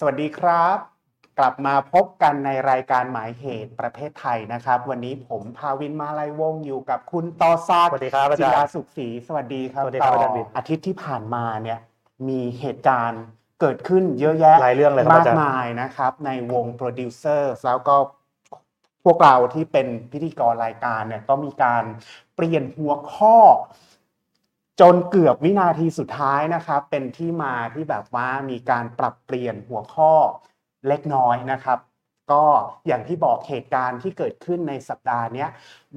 สวัสดีครับ กลับมาพบกันในรายการหมายเหตุประเพทไทยนะครับ วันนี้ผมภาวินมาลัยวงศ์อยู่กับคุณต่อซาสวัสดีครับอาจิจารดาย์สุขศรีสวัสดีครับสวัสดีครับต่อาจารย์วินอาทิตย์ที่ผ่านมาเนี่ยมีเหตุการณ์เกิดขึ้นเยอะแยะ หลายเรื่องเลยครับมากอาจารย์ มายนะครับในวงโปรดิวเซอร์แล้วก็พวกเราที่เป็นพิธีกรรายการเนี่ยก็มีการเปลี่ยนหัวข้อ จนเกือบวินาทีสุดท้ายนะครับ เป็นที่มาที่แบบว่ามีการปรับเปลี่ยนหัวข้อเล็กน้อยนะครับ ก็อย่างที่บอกเหตุการณ์ที่เกิดขึ้นในสัปดาห์เนี้ย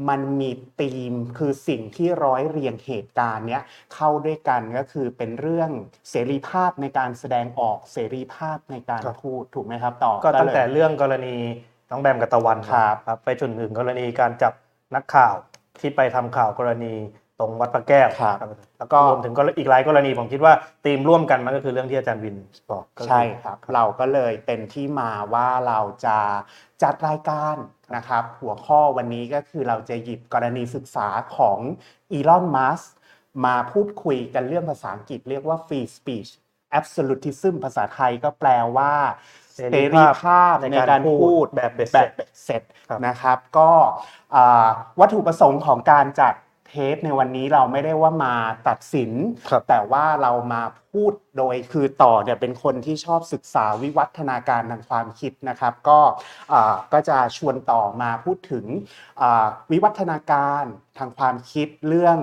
มันมีธีมคือสิ่งที่ร้อยเรียงเหตุการณ์เนี้ยเข้าด้วยกันก็คือเป็นเรื่องเสรีภาพในการแสดงออกเสรีภาพในการครับพูดถูกไหมครับต่อก็ตั้งแต่เลยเรื่องกรณีน้องแบมกับตะวันครับครับไปจนถึงกรณีการจับนักข่าวที่ไปทำข่าวกรณี ตรงวัดพระแก้วครับแล้วก็รวมถึงกรณีอีกหลายกรณีผมคิดว่าธีมร่วมกันมันก็คือเรื่องที่อาจารย์วินบอกก็อใช่ครับ เราก็เลยเป็นที่มาว่าเราจะจัดรายการนะครับ หัวข้อวันนี้ก็คือเราจะหยิบกรณีศึกษาของอีลอนมัสมาพูดคุยกันเรื่องภาษาอังกฤษเรียกว่า free speech absolutism ภาษาไทยก็แปลว่าเสรีภาพในในกาการรพูพูดดแบบเบ็ดแบเสร็บจเบ็ดเสร็จครับนะครับ ก็อ่าวัตถุประสงค์ของการจัด เทปในวันนี้เราไม่ได้ว่ามาตัดสินครับแต่ว่าเรามาพูดโดยคือต่อเนี่ยเป็นคนที่ชอบศึกษาวิวัฒนาการทางความคิดนะครับ ก็อ่าก็จะชวนต่อมาพูดถึงอ่าวิวัฒนาการทางความคิดเรื่อง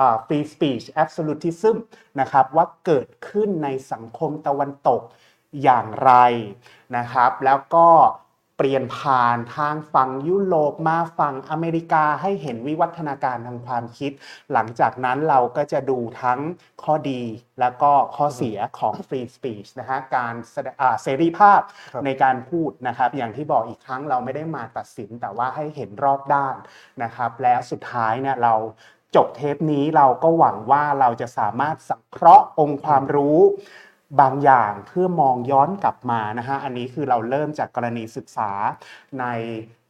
อ่า free speech absolutism นะครับว่าเกิดขึ้นในสังคมตะวันตกอย่างไรนะครับ แล้วก็ เปลี่ยนผ่านทางฝั่งยุโรปมาฝั่งอเมริกาให้เห็นวิวัฒนาการทางความคิด หลังจากนั้นเราก็จะดูทั้งข้อดีแล้วก็ข้อเสียของ free speech นะฮะการแสดงอ่าเสรีภาพครับในการพูดนะครับ อย่างที่บอกอีกครั้งเราไม่ได้มาตัดสินแต่ว่าให้เห็นรอบด้านนะครับ แล้วสุดท้ายเนี่ยเราจบเทปนี้เราก็หวังว่าเราจะสามารถสังเคราะห์องค์ความรู้ บางอย่างเพื่อมองย้อนกลับมานะฮะอันนี้คือเราเริ่มจากกรณีศึกษาใน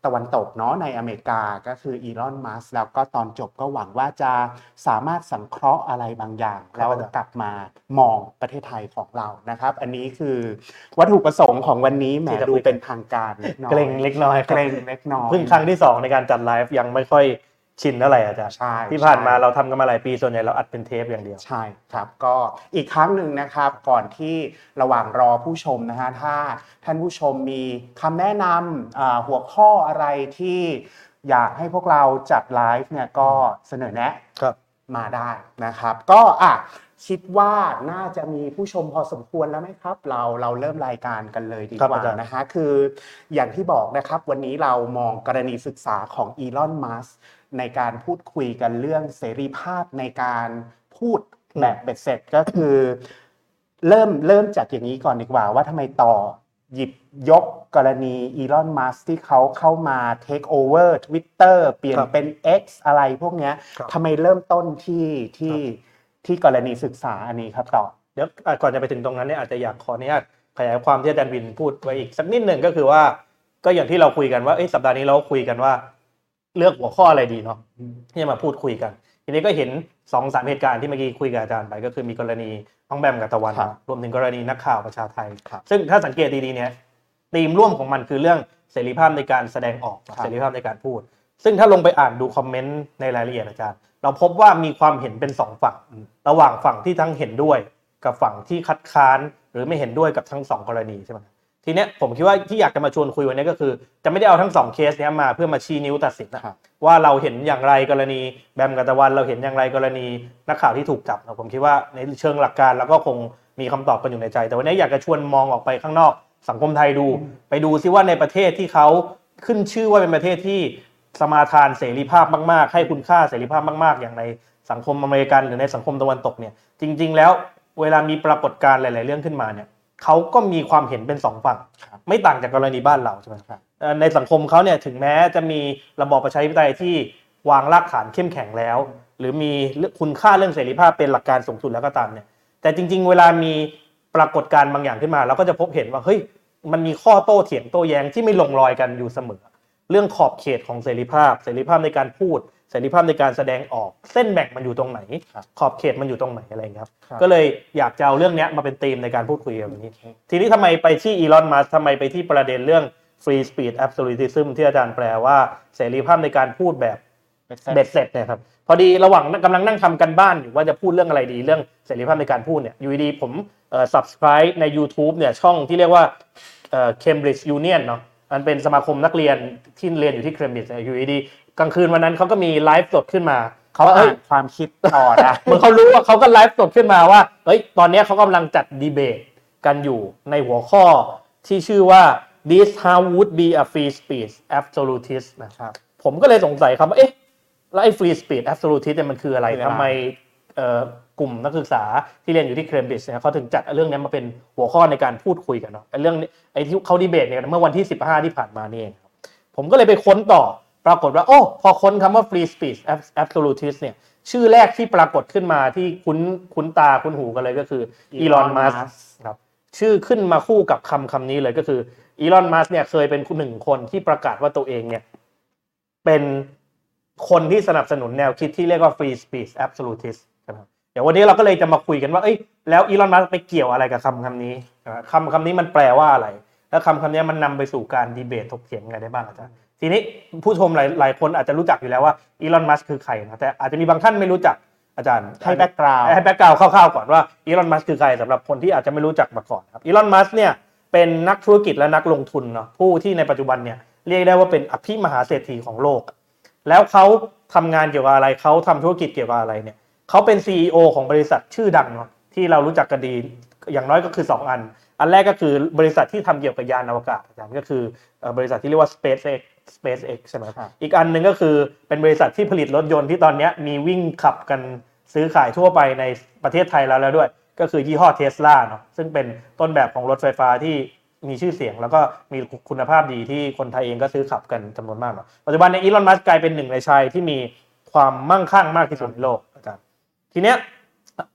ตะวันตกเนาะในอเมริกาก็คืออีลอนมัสแล้วก็ตอนจบก็หวังว่าจะสามารถสังเคราะห์อะไรบางอย่างครับแล้วอาจารย์กลับมามองประเทศไทยของเรานะครับ อันนี้คือวัตถุประสงค์ของวันนี้แหมที่จะดูคุยกันเป็นทางการเล็กน้อยเกรงเล็กน้อยคเกรับรงเล็กน้อยเพิ่งครั้งที่สองในการจัดไลฟ์ยังไม่ค่อย ชินเท่าไหร่อาจารย์ใช่ที่ผ่านมาใช่เราทำกันมาหลายปีส่วนใหญ่เราอัดเป็นเทปอย่างเดียว ใช่ครับก็อีกครั้งหนึ่งนะครับก่อนที่ระหว่างรอผู้ชมนะฮะถ้าท่านผู้ชมมีคำแนะนำอ่าหัวข้ออะไรที่อยากให้พวกเราจัดไลฟ์เนี่ยก็เสนอแนะครับมาได้นะครับ ก็อะคิดว่าน่าจะมีผู้ชมพอสมควรแล้วไหมครับ เราเราเริ่มรายการกันเลยดีครับกว่าอาจารย์นะฮะคืออย่างที่บอกนะครับวันนี้เรามองกรณีศึกษาของอีลอนมัส ในการพูดคุยกันเรื่องเสรีภาพในการพูดแบบเบ็ดเสร็จก็คือ เริ่มเริ่มจากอย่างนี้ก่อนดีกว่า ว่าทำไมต่อหยิบยกกรณีอีลอนมัสที่เขาเข้ามา take over Twitter เปลี่ยนครับเป็น X อะไรพวกเนี้ยครับทำไมเริ่มต้นที่ที่ที่กรณีศึกษาอันนี้ครับต่อเดี๋ยวอะก่อนจะไปถึงตรงนั้นเนี่ยอาจจะอยากขออนุญาตขยายความที่อาจารย์วินพูดไว้อีกสักนิดหนึ่งก็คือว่า ก็อย่างที่เราคุยกันว่าเอ้ยสัปดาห์นี้เราคุยกันว่า เลือกหัวข้ออะไรดีเนาะที่จะมาพูดคุยกัน ทีนี้ก็เห็นสองสามเหตุการณ์ที่เมื่อกี้คุยกับอาจารย์ไป ก็คือมีกรณีน้องแบมกับตะวันครับรวมถึงกรณีนักข่าวประชาไทยครับซึ่งถ้าสังเกตดีๆเนี่ยธีมร่วมของมันคือเรื่องเสรีภาพในการแสดงออกครับเสรีภาพในการพูด ซึ่งถ้าลงไปอ่านดูคอมเมนต์ในรายละเอียดอาจารย์ เราพบว่ามีความเห็นเป็นสองฝั่ง ระหว่างฝั่งที่ทั้งเห็นด้วย กับฝั่งที่คัดค้าน หรือไม่เห็นด้วยกับทั้งสองกรณีใช่ไหม ทีเนี้ยผมคิดว่าที่อยากจะมาชวนคุยวันนี้ก็คือ จะไม่ได้เอาทั้งสองเคสเนี้ยมาเพื่อมาชี้นิ้วตัดสินนะครับว่าเราเห็นอย่างไรกรณีแบมกับตะวันเราเห็นอย่างไรกรณีนักข่าวที่ถูกจับนะผมคิดว่าในเชิงหลักการเราก็คงมีคำตอบกันอยู่ในใจ แต่วันนี้อยากจะชวนมองออกไปข้างนอกสังคมไทยดู ไปดูซิว่าในประเทศที่เขาขึ้นชื่อว่าเป็นประเทศที่สมาทานเสรีภาพมากๆ ให้คุณค่าเสรีภาพมากๆ อย่างในสังคมอเมริกันหรือในสังคมตะวันตกเนี่ยจริง ๆ แล้วเวลามีปรากฏการณ์หลาย ๆ เรื่องขึ้นมาเนี่ย เขาก็มีความเห็นเป็นสองฝั่งครับไม่ต่างจากกรณีบ้านเราใช่ไหมครับเอ่อในสังคมเขาเนี่ยถึงแม้จะมีระบอบประชาธิปไตยที่วางรากฐานเข้มแข็งแล้ว หรือมีเรื่องคุณค่าเรื่องเสรีภาพเป็นหลักการสูงสุดแล้วก็ตามเนี่ยแต่จริง ๆ เวลามีปรากฏการณ์บางอย่างขึ้นมาเราก็จะพบเห็นว่าเฮ้ยมันมีข้อโต้เถียงโต้แย้งที่ไม่ลงรอยกันอยู่เสมอ เรื่องขอบเขตของเสรีภาพ เสรีภาพในการพูดเสรีภาพในการแสดงออกเส้นแบ่งมันอยู่ตรงไหนครับขอบเขตมันอยู่ตรงไหนอะไรอย่างเงี้ยครับครับ ก็เลยอยากจะเอาเรื่องเนี้ยมาเป็นธีมในการพูดคุยกันวันนี้ ทีนี้ทำไมไปที่อีลอนมัสทำไมไปที่ประเด็นเรื่อง free speech absolutism ที่อาจารย์แปลว่าเสรีภาพในการพูดแบบเบ็ดเสร็จเนี่ยครับพอดีระหว่างกำลังนั่งทำกันบ้านอยู่ว่าจะพูดเรื่องอะไรดีเรื่องเสรีภาพในการพูดเนี่ยอยู่ดีๆผมเอ่อ subscribe ใน YouTube เนี่ยช่องที่เรียกว่าเอ่อ Cambridge Union เนาะมันเป็นสมาคมนักเรียนที่เรียนอยู่ที่ Cambridge เนี่ยอยู่ดีๆ กลางคืนวันนั้นเขาก็มีไลฟ์สดขึ้นมาเขาว่อ่าอ้ยนความคิดต่อนะเหมือนเขารู้ว่าเขาก็ไลฟ์สดขึ้นมาว่าเฮ้ยตอนเนี้ยเขากำลังจัดดีเบตกันอยู่ในหัวข้อที่ชื่อว่า this how would be a free speech absolutist นะครับผมก็เลยสงสัยครับว่าเอ๊ะแล้วไอ้ free speech absolutist เนี่ยมันคืออะไรคืออะไรทำไมเอ่อกลุ่มนักศึกษาที่เรียนอยู่ที่เคมบริดจ์เนี่ยเขาถึงจัดเรื่องนี้มาเป็นหัวข้อในการพูดคุยกันเนาะไอ้เรื่องนี้ไอ้ที่เขาดีเบตเนี่ยเมื่อวันที่ 15 ที่ผ่านมานี่เองครับผมก็เลยไปค้นต่อ ปรากฏว่า โอ้พอค้นคำว่า free speech ab- absolutist เนี่ยชื่อแรกที่ปรากฏขึ้นมาที่คุ้นคุ้นตาคุ้นหูกันเลยก็คืออีลอน Elon มัส Musk ครับชื่อขึ้นมาคู่กับคำคำนี้เลยก็คืออีลอนมัสเนี่ยเคยเป็นหนึ่งคนที่ประกาศว่าตัวเองเนี่ยเป็นคนที่สนับสนุนแนวคิดที่เรียกว่า free speech absolutist นะครับเดี๋ยววันนี้เราก็เลยจะมาคุยกันว่าเอ้ยแล้วอีลอนมัสไปเกี่ยวอะไรกับคำคำนี้นะครับคำคำนี้มันแปลว่าอะไร แล้วคำคำนี้มันนำไปสู่การดีเบตถกเถียงไงได้บ้างอาจารย์ ทีนี้ผู้ชมหลายหลายคนอาจจะรู้จักอยู่แล้วว่าอีลอนมัสคือใครนะแต่อาจจะมีบางท่านไม่รู้จักอาจารย์ให้ background ให้ background คร่าวๆก่อนว่าอีลอนมัสคือใครสำหรับคนที่อาจจะไม่รู้จักมาก่อนครับอีลอนมัสเนี่ยเป็นนักธุรกิจและนักลงทุนเนาะผู้ที่ในปัจจุบันเนี่ยเรียกได้ว่าเป็นอภิมหาเศรษฐีของโลก แล้วเขาทำงานเกี่ยวกับอะไรเขาทำธุรกิจเกี่ยวกับอะไรเนี่ยเขาเป็น CEO ของบริษัทชื่อดังเนาะที่เรารู้จักกันดีอย่างน้อยก็คือ 2 อัน อันแรกก็คือบริษัทที่ทำเกี่ยวกับยานอวกาศอาจารย์ก็คือเอ่อบริษัทที่เรียกว่า SpaceX SpaceX ใช่ไหมครับอีกอันหนึ่งก็คือเป็นบริษัทที่ผลิตรถยนต์ที่ตอนเนี้ยมีวิ่งขับกันซื้อขายทั่วไปในประเทศไทยแล้วแล้วด้วย ก็คือยี่ห้อเทสลาเนาะซึ่งเป็นต้นแบบของรถไฟฟ้าที่มีชื่อเสียง แล้วก็มีคุณภาพดีที่คนไทยเองก็ซื้อขับกันจำนวนมากเนาะปัจจุบันในอีลอนมัสกลายเป็นหนึ่งในชายที่มีความมั่งคั่งมากที่สุดในโลกอาจารย์ทีเนี้ย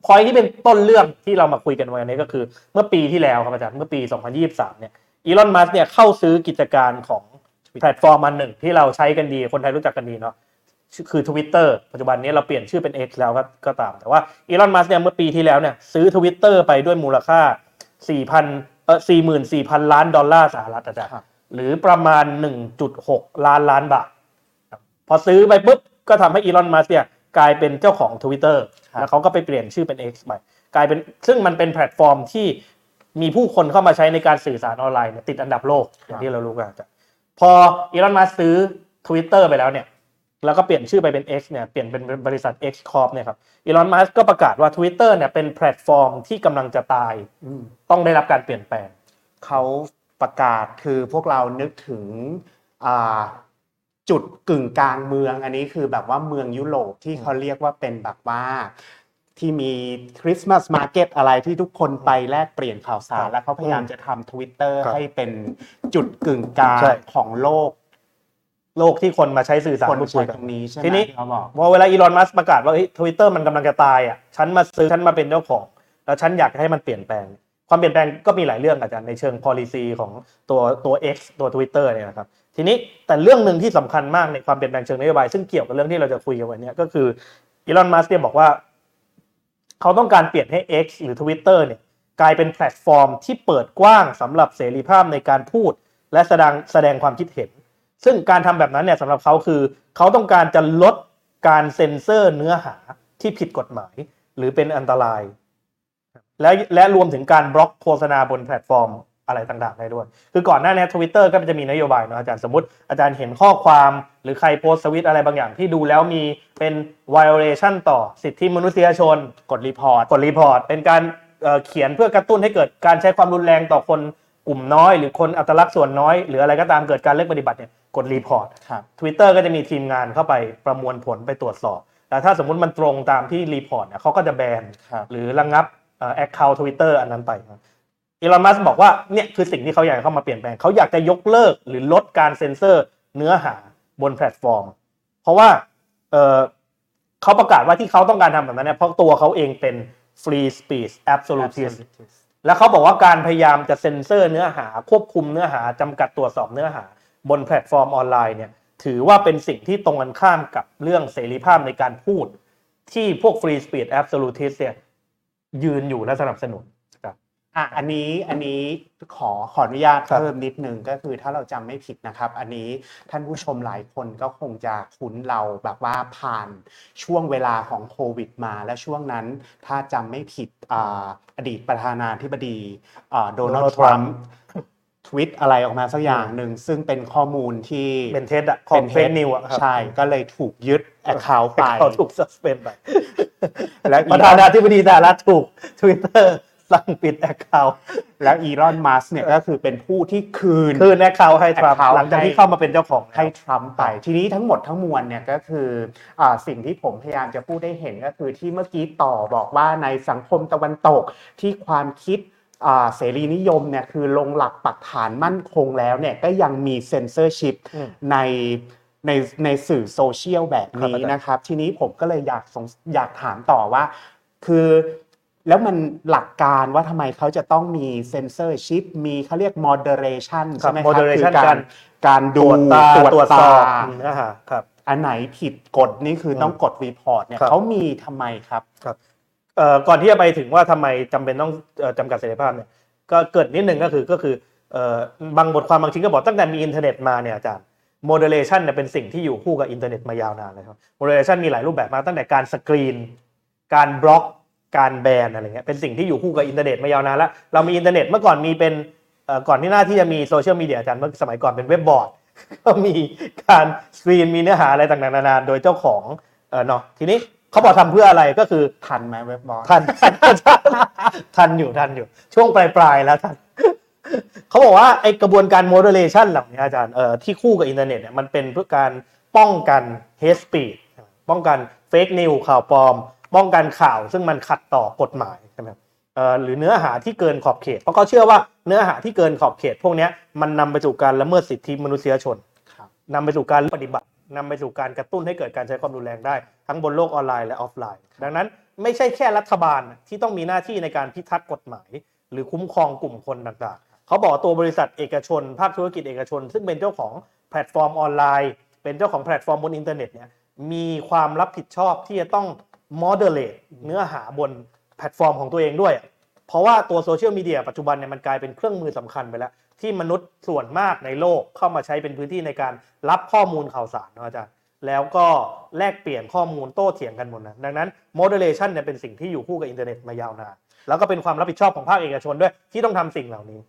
พอยที่เป็นต้นเรื่องที่เรามาคุยกันวันนี้ก็คือ เมื่อปีที่แล้วครับอาจารย์เมื่อปี 2023 เนี่ยอีลอนมัสเนี่ยเข้าซื้อกิจการของ แพลตฟอร์มอันหนึ่งที่เราใช้กันดีคนไทยรู้จักกันดีเนาะคือ Twitter ปัจจุบันนี้เราเปลี่ยนชื่อเป็น X แล้วก็ก็ตาม แต่ว่าอีลอนมัสเนี่ยเมื่อปีที่แล้วเนี่ยซื้อ Twitter ไปด้วยมูลค่า 4,000เออ44,000 ล้านดอลลาร์สหรัฐอาจารย์ครับหรือประมาณ 1.6 ล้านล้านบาทครับพอซื้อไปปุ๊บ ก็ทำให้อีลอนมัสเนี่ยกลายเป็นเจ้าของ Twitter ครับแล้วเขาก็ไปเปลี่ยนชื่อเป็น X ไปกลายเป็นซึ่งมันเป็นแพลตฟอร์มที่มีผู้คนเข้ามาใช้ในการสื่อสารออนไลน์เนี่ยติดอันดับโลกอย่างที่เรารู้กันอาจารย์ พออีลอนมัสซื้อ Twitter ไปแล้วเนี่ย แล้วก็เปลี่ยนชื่อไปเป็น X เนี่ย เปลี่ยนเป็นบริษัท X Corp เนี่ยครับ อีลอนมัสก์ก็ประกาศว่า Twitter เนี่ยเป็นแพลตฟอร์มที่กำลังจะตายอืมต้องได้รับการเปลี่ยนแปลง เขาประกาศคือพวกเรานึกถึงอ่าจุดกึ่งกลางเมือง อันนี้คือแบบว่าเมืองยุโรปที่เขาเรียกว่าเป็นแบบว่า ที่มี Christmas market อะไรที่ทุกคนไปแลกเปลี่ยนข่าวสาร แล้วเขาพยายามจะทำทวิตเตอร์ครับให้เป็นจุดกึ่งกลางใช่ของโลก โลกที่คนมาใช้สื่อสารคนใช้พูดคุยกันตรงนี้ใช่ไหมทีนี้ที่เขาบอกพอเวลาอีลอนมัสก์ประกาศว่าทวิตเตอร์มันกำลังจะตายอะฉันมาซื้อฉันมาเป็นเจ้าของ แล้วฉันอยากให้มันเปลี่ยนแปลง ความเปลี่ยนแปลงก็มีหลายเรื่องอาจารย์ในเชิง policy ของตัวตัว X ตัว Twitter เนี่ยนะครับทีนี้แต่เรื่องหนึ่งที่สำคัญมากในความเปลี่ยนแปลงเชิงนโยบายซึ่งเกี่ยวกับเรื่องที่เราจะคุยกันวันเนี้ยก็คืออีลอนมัสก์เนี่ยบอกว่า เขาต้องการเปลี่ยนให้ X หรือ Twitter เนี่ยกลายเป็นแพลตฟอร์มที่เปิดกว้างสำหรับเสรีภาพในการพูด และแสดงแสดงความคิดเห็น ซึ่งการทำแบบนั้นเนี่ยสำหรับเขาคือ เขาต้องการจะลดการเซ็นเซอร์เนื้อหาที่ผิดกฎหมาย หรือเป็นอันตราย และและรวมถึงการบล็อกโฆษณาบนแพลตฟอร์มอะไรต่างๆได้ด้วย คือก่อนหน้านี้ทวิตเตอร์ก็จะมีนโยบายเนอะอาจารย์สมมติอาจารย์เห็นข้อความ หรือใครโพสต์ทวีตอะไรบางอย่างที่ดูแล้วมีเป็น violation ต่อสิทธิมนุษยชน กด report กด report เป็นการเอ่อเขียนเพื่อกระตุ้นให้เกิดการใช้ความรุนแรงต่อคนกลุ่มน้อย หรือคนอัตลักษณ์ส่วนน้อย หรืออะไรก็ตามเกิดการเลือกปฏิบัติเนี่ยกด report ครับ Twitter ก็จะมีทีมงานเข้าไปประมวลผลไปตรวจสอบแต่ถ้าสมมุติมันตรงตามที่ report เนี่ยเขาก็จะแบนครับหรือระงับ account ทวิตเตอร์อันนั้นไปอีลอนมัสก์บอกว่าเนี่ยคือสิ่งที่เขาอยากให้เข้ามาเปลี่ยนแปลงเขาอยากจะยกเลิกหรือลดการเซ็นเซอร์เนื้อหา บนแพลตฟอร์ม เพราะว่าเอ่อเขาประกาศว่าที่เขาต้องการทำแบบนั้นเนี่ยเพราะตัวเขาเองเป็น free speech absolutist แล้วเขาบอกว่าการพยายามจะเซ็นเซอร์เนื้อหาควบคุมเนื้อหาจำกัดตรวจสอบเนื้อหา บนแพลตฟอร์มออนไลน์เนี่ยถือว่าเป็นสิ่งที่ตรงกันข้ามกับเรื่องเสรีภาพในการพูด ที่พวก Free Speech Absolutist เนี่ยยืนอยู่และสนับสนุนครับ อะอันนี้อันนี้ขอขออนุญาตครับเพิ่มนิดนึงก็คือถ้าเราจำไม่ผิดนะครับ อันนี้ท่านผู้ชมหลายคนก็คงจะคุ้นเราแบบว่าผ่านช่วงเวลาของโควิดมาและช่วงนั้นถ้าจำไม่ผิดอ่าอดีตประธานาธิบดีโดนัล Donald ด์ทรัม Trump ป์ทวิตอะไรออกมาสักอย่างหนึ่งซึ่งเป็นข้อมูลที่เป็นเท็จอะของ fake news อะครับใช่ก็เลยถูกยึด account ไปเขาถูก suspend ไปและปอีระธานาธิบดีสหรัฐถูก Twitter สั่งปิด account แล้วอีลอนมัสก์เนี่ยก็คือเป็นผู้ที่คืนคืนแอคเคาท์ให้ทรัมป์ account หลังจากที่ให้เข้ามาเป็นเจ้าของแล้วให้ทรัมป์ไป ทีนี้ทั้งหมดทั้งมวลเนี่ยก็คืออาสิ่งที่ผมพยายามจะพูดได้เห็นก็คือที่เมื่อกี้ต่อบอกว่าในสังคมตะวันตกที่ความคิดอ่าเสรีนิยมเนี่ยคือลงหลักปักฐานมั่นคงแล้วเนี่ยก็ยังมีเซนเซอร์ชิพอืมในในในสื่อโซเชียลแบบครับนี้อาจารย์นะครับ ทีนี้ผมก็เลยอยากสงอยากถามต่อว่า คือ แล้วมันหลักการว่าทำไมเขาจะต้องมีเซนเซอร์ชิพมีเขาเรียก moderation ใช่ไหมครับ moderation คือการการการตดูรวจตาตรวจสอบตาเนื้อหาครับอันไหนผิดกฎนี่คือต้องกด report เนี่ยครับเขามีทำไมครับเอ่อก่อนที่จะไปถึงว่าทำไมจำเป็นต้องเอ่อจำกัดเสรีภาพเนี่ยก็เกริ่นนิดหนึ่งก็คือก็คือเอ่อบางบทความบางชิ้นก็บอกตั้งแต่มีอินเทอร์เน็ตมาเนี่ยอาจารย์ moderation เนี่ยเป็นสิ่งที่อยู่คู่กับอินเทอร์เน็ตมายาวนานเลยครับ moderation มีหลายรูปแบบมากตั้งแต่การสกรีน การบล็อก การแบนอะไรเงี้ยเป็นสิ่งที่อยู่คู่กับอินเทอร์เน็ตมายาวนานแล้ว เรามีอินเทอร์เน็ตเมื่อก่อนมีเป็นเอ่อก่อนที่หน้าที่จะมีโซเชียลมีเดียอาจารย์เมื่อสมัยก่อนเป็นเว็บบอร์ดก็มีการสกรีนมีเนื้อหาอะไรต่างๆนานาโดยเจ้าของเออเนาะทีนี้เขาบอกทำเพื่ออะไรก็คือทันไหมเว็บบอร์ดทันทันอยู่ทันอยู่ ช่วงปลายปลายๆแล้วทันเขาบอกว่าไอกระบวนการ moderation เหล่านี้อาจารย์เอ่อที่คู่กับอินเทอร์เน็ตเนี่ยมันเป็นเพื่อการป้องกัน hate speech ป้องกัน fake news ข่าวปลอม ป้องกันข่าว ซึ่งมันขัดต่อกฎหมายใช่ไหมครับเอ่อหรือเนื้อหาที่เกินขอบเขต เพราะเขาเชื่อว่าเนื้อหาที่เกินขอบเขต พวกเนี้ยมันนำไปสู่การละเมิดสิทธิมนุษยชนครับนำไปสู่การปฏิบัตินำไปสู่การกระตุ้นให้เกิดการใช้ความรุนแรงได้ ทั้งบนโลกออนไลน์และออฟไลน์ ดังนั้นไม่ใช่แค่รัฐบาลที่ต้องมีหน้าที่ในการพิทักษ์กฎหมาย หรือคุ้มครองกลุ่มคนต่างๆ เขาบอกตัวบริษัทเอกชน ภาคธุรกิจเอกชน ซึ่งเป็นเจ้าของแพลตฟอร์มออนไลน์ เป็นเจ้าของแพลตฟอร์มบนอินเทอร์เน็ตเนี่ยมีความรับผิดชอบที่จะต้อง moderate เนื้อหาบนแพลตฟอร์มของตัวเองด้วย เพราะว่าตัวโซเชียลมีเดียปัจจุบันเนี่ยมันกลายเป็นเครื่องมือสำคัญไปแล้ว ที่มนุษย์ส่วนมากในโลกเข้ามาใช้เป็นพื้นที่ในการรับข้อมูลข่าวสารนะอาจารย์แล้วก็แลกเปลี่ยนข้อมูลโต้เถียงกันหมดนะดังนั้น moderation เนี่ยเป็นสิ่งที่อยู่คู่กับอินเทอร์เน็ตมายาวนานแล้วก็เป็นความรับผิดชอบของภาคเอกชนด้วยที่ต้องทำสิ่งเหล่านี้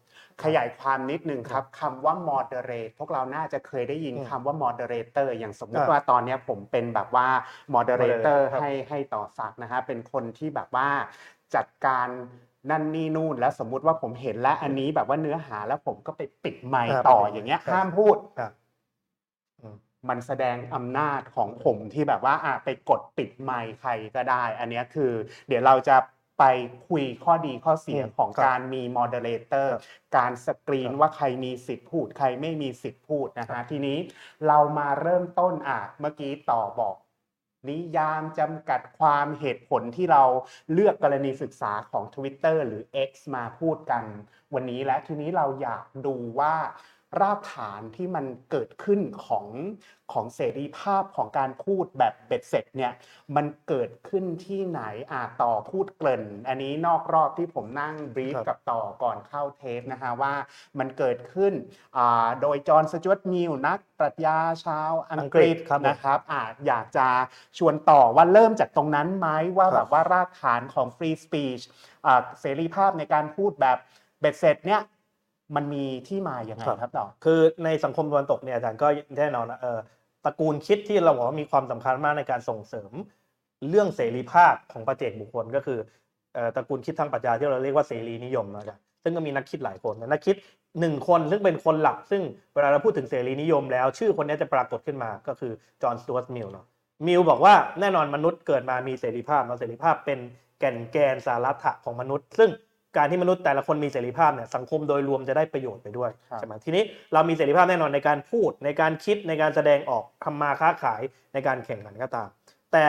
ขยายความนิดนึงครับคำว่า moderate พวกเราน่าจะเคยได้ยินอืมคำว่า moderator อย่างสมมติอ่าว่าตอนเนี้ยผมเป็นแบบว่า moderator moderator ครับให้ให้ต่อสักดิ์นะฮะเป็นคนที่แบบว่าจัดการนั่นนี่นู่นแล้วสมมุติว่าผมเห็นแล้วอันนี้แบบว่าเนื้อหาแล้วผมก็ไปปิดไมค์อ่าต่อปิดไมค์อย่างเงี้ยครับห้ามพูดครับอืมมันแสดงอำนาจของผมที่แบบว่าอะไปกดปิดไมค์ใครก็ได้ อันเนี้ยคือ เดี๋ยวเราจะ ไปคุยข้อดีข้อเสียอืมของครับการมี moderator ครับการสกรีนครับว่าใครมีสิทธิ์พูด ใครไม่มีสิทธิ์พูดนะฮะทีนี้เรามาเริ่มต้นอะเมื่อกี้ต่อบอก นิยามจำกัดความเหตุผลที่เราเลือกกรณีศึกษาของ Twitter หรือ X มาพูดกันวันนี้และทีนี้เราอยากดูว่า รากฐานที่มันเกิดขึ้นของของเสรีภาพของการพูดแบบเบ็ดเสร็จเนี่ยมันเกิดขึ้นที่ไหนอ่าต่อพูดเกริ่น อันนี้นอกรอบที่ผมนั่งบรีฟครับกับต่อก่อนเข้าเทปนะฮะว่ามันเกิดขึ้นอ่าโดยจอห์นสจวตมิลนักปรัชญาชาวอังกฤษอังกฤษครับผมนะครับอาจอยากจะชวนต่อว่าเริ่มจากตรงนั้นไหมว่าครับแบบว่ารากฐานของ free speech อ่าเสรีภาพในการพูดแบบเบ็ดเสร็จเนี่ย มันมีที่มาอย่างไงครับครับต่อคือในสังคมตะวันตกเนี่ยอาจารย์ก็แน่นอนนะเออตระกูลคิดที่เราบอกว่ามีความสำคัญมากในการส่งเสริม เรื่องเสรีภาพของประเจกบุคคลก็คือเอ่อตระกูลคิดทางปรัชญาที่เราเรียกว่าเสรีนิยมนะอาจารย์ซึ่งก็มีนักคิดหลายคนนะนักคิดหนึ่งคนซึ่งเป็นคนหลัก ซึ่งเวลาเราพูดถึงเสรีนิยมแล้ว ชื่อคนนี้จะปรากฏขึ้นมาก็คือจอห์นสตูวัตมิลเนาะมิลบอกว่าแน่นอนมนุษย์เกิดมามีเสรีภาพเนาะเสรีภาพเป็นแก่นแกนสาระของมนุษย์ ซึ่ง การที่มนุษย์แต่ละคนมีเสรีภาพเนี่ยสังคมโดยรวมจะได้ประโยชน์ไปด้วยครับใช่ไหมทีนี้เรามีเสรีภาพแน่นอนในการพูดในการคิดในการแสดงออกทำมาค้าขายในการแข่งขันก็ตาม แต่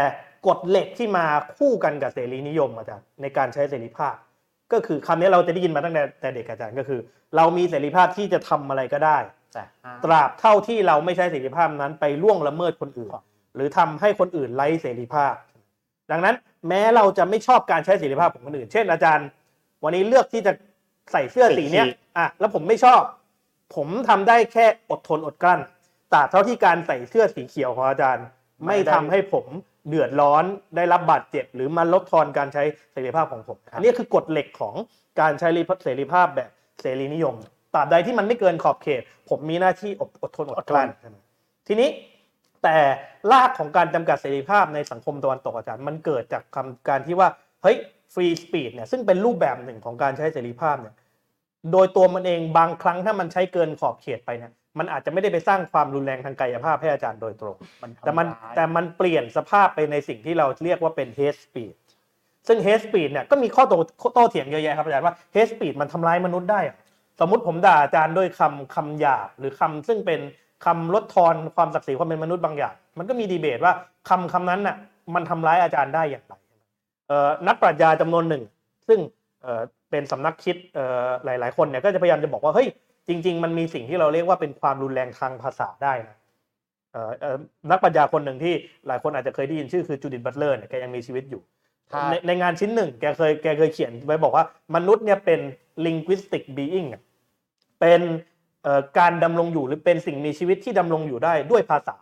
กฎเหล็กที่มาคู่กันกับเสรีนิยมอาจารย์ในการใช้เสรีภาพ ก็คือคำนี้เราจะได้ยินมาตั้งแต่แต่เด็กอาจารย์ก็คือ เรามีเสรีภาพที่จะทำอะไรก็ได้แต่ห้ามตราบเท่าที่เราไม่ใช้เสรีภาพนั้นไปล่วงละเมิดคนอื่น หรือทำให้คนอื่นไร้เสรีภาพ ดังนั้นแม้เราจะไม่ชอบการใช้เสรีภาพของคนอื่น เช่นอาจารย์ วันนี้เลือกที่จะใส่เสื้อสีเนี้ยอะแล้วผมไม่ชอบ ผมทำได้แค่อดทนอดกลั้นตราบเท่าที่การใส่เสื้อสีเขียวของอาจารย์ ไม่ทำให้ผมเดือดร้อนได้รับบาดเจ็บ หรือมาลดทอนการใช้เสรีภาพของผม อันนี้คือกฎเหล็กของการใช้เสรีภาพแบบเสรีนิยมตราบใดที่มันไม่เกินขอบเขต ผมมีหน้าที่อดอดทนอดกลั้นใช่ไหมทีนี้แต่รากของการจำกัดเสรีภาพในสังคมตะวันตกอาจารย์มันเกิดจากคำการที่ว่าเฮ้ย ฟรีสปีดเนี่ยซึ่งเป็นรูปแบบหนึ่งของการใช้เสรีภาพเนี่ยโดยตัวมันเองบางครั้งถ้ามันใช้เกินขอบเขตไปเนี่ยมันอาจจะไม่ได้ไปสร้างความรุนแรงทางกายภาพให้อาจารย์โดยตรงมันทำแต่มันร้ายแต่มันเปลี่ยนสภาพไปในสิ่งที่เราเรียกว่าเป็น hate speech ซึ่ง hate speech เนี่ยก็มีข้อโต้โต้เถียงเยอะแยะครับอาจารย์ว่า hate speech มันทำร้ายมนุษย์ได้อะสมมุติผมด่าอาจารย์ด้วยคำคำหยาบหรือคำซึ่งเป็นคำลดทอนความศักดิ์ศรีความเป็นมนุษย์บางอย่าง มันก็มีดีเบตว่าคำคำนั้นน่ะมันทำร้ายอาจารย์ได้อย่างไรเอ่อ นักปรัชญาจำนวนหนึ่ง ซึ่งเอ่อเป็นสำนักคิดเอ่อหลาย ๆ คนเนี่ยก็จะพยายามจะบอกว่าเฮ้ยจริง ๆ มันมีสิ่งที่เราเรียกว่าเป็นความรุนแรงทางภาษาได้นะเอ่อเอ่อนักปรัชญาคนหนึ่งที่หลายคนอาจจะเคยได้ยินชื่อคือจูดิตบัตเลอร์เนี่ยแกยังมีชีวิตอยู่ถ้าในในงานชิ้นหนึ่งแกเคยแกเคยเขียนไว้บอกว่ามนุษย์เนี่ยเป็น linguistic being อะเป็นเอ่อการดำรงอยู่หรือเป็นสิ่งมีชีวิตที่ดำรงอยู่ได้ด้วยภาษา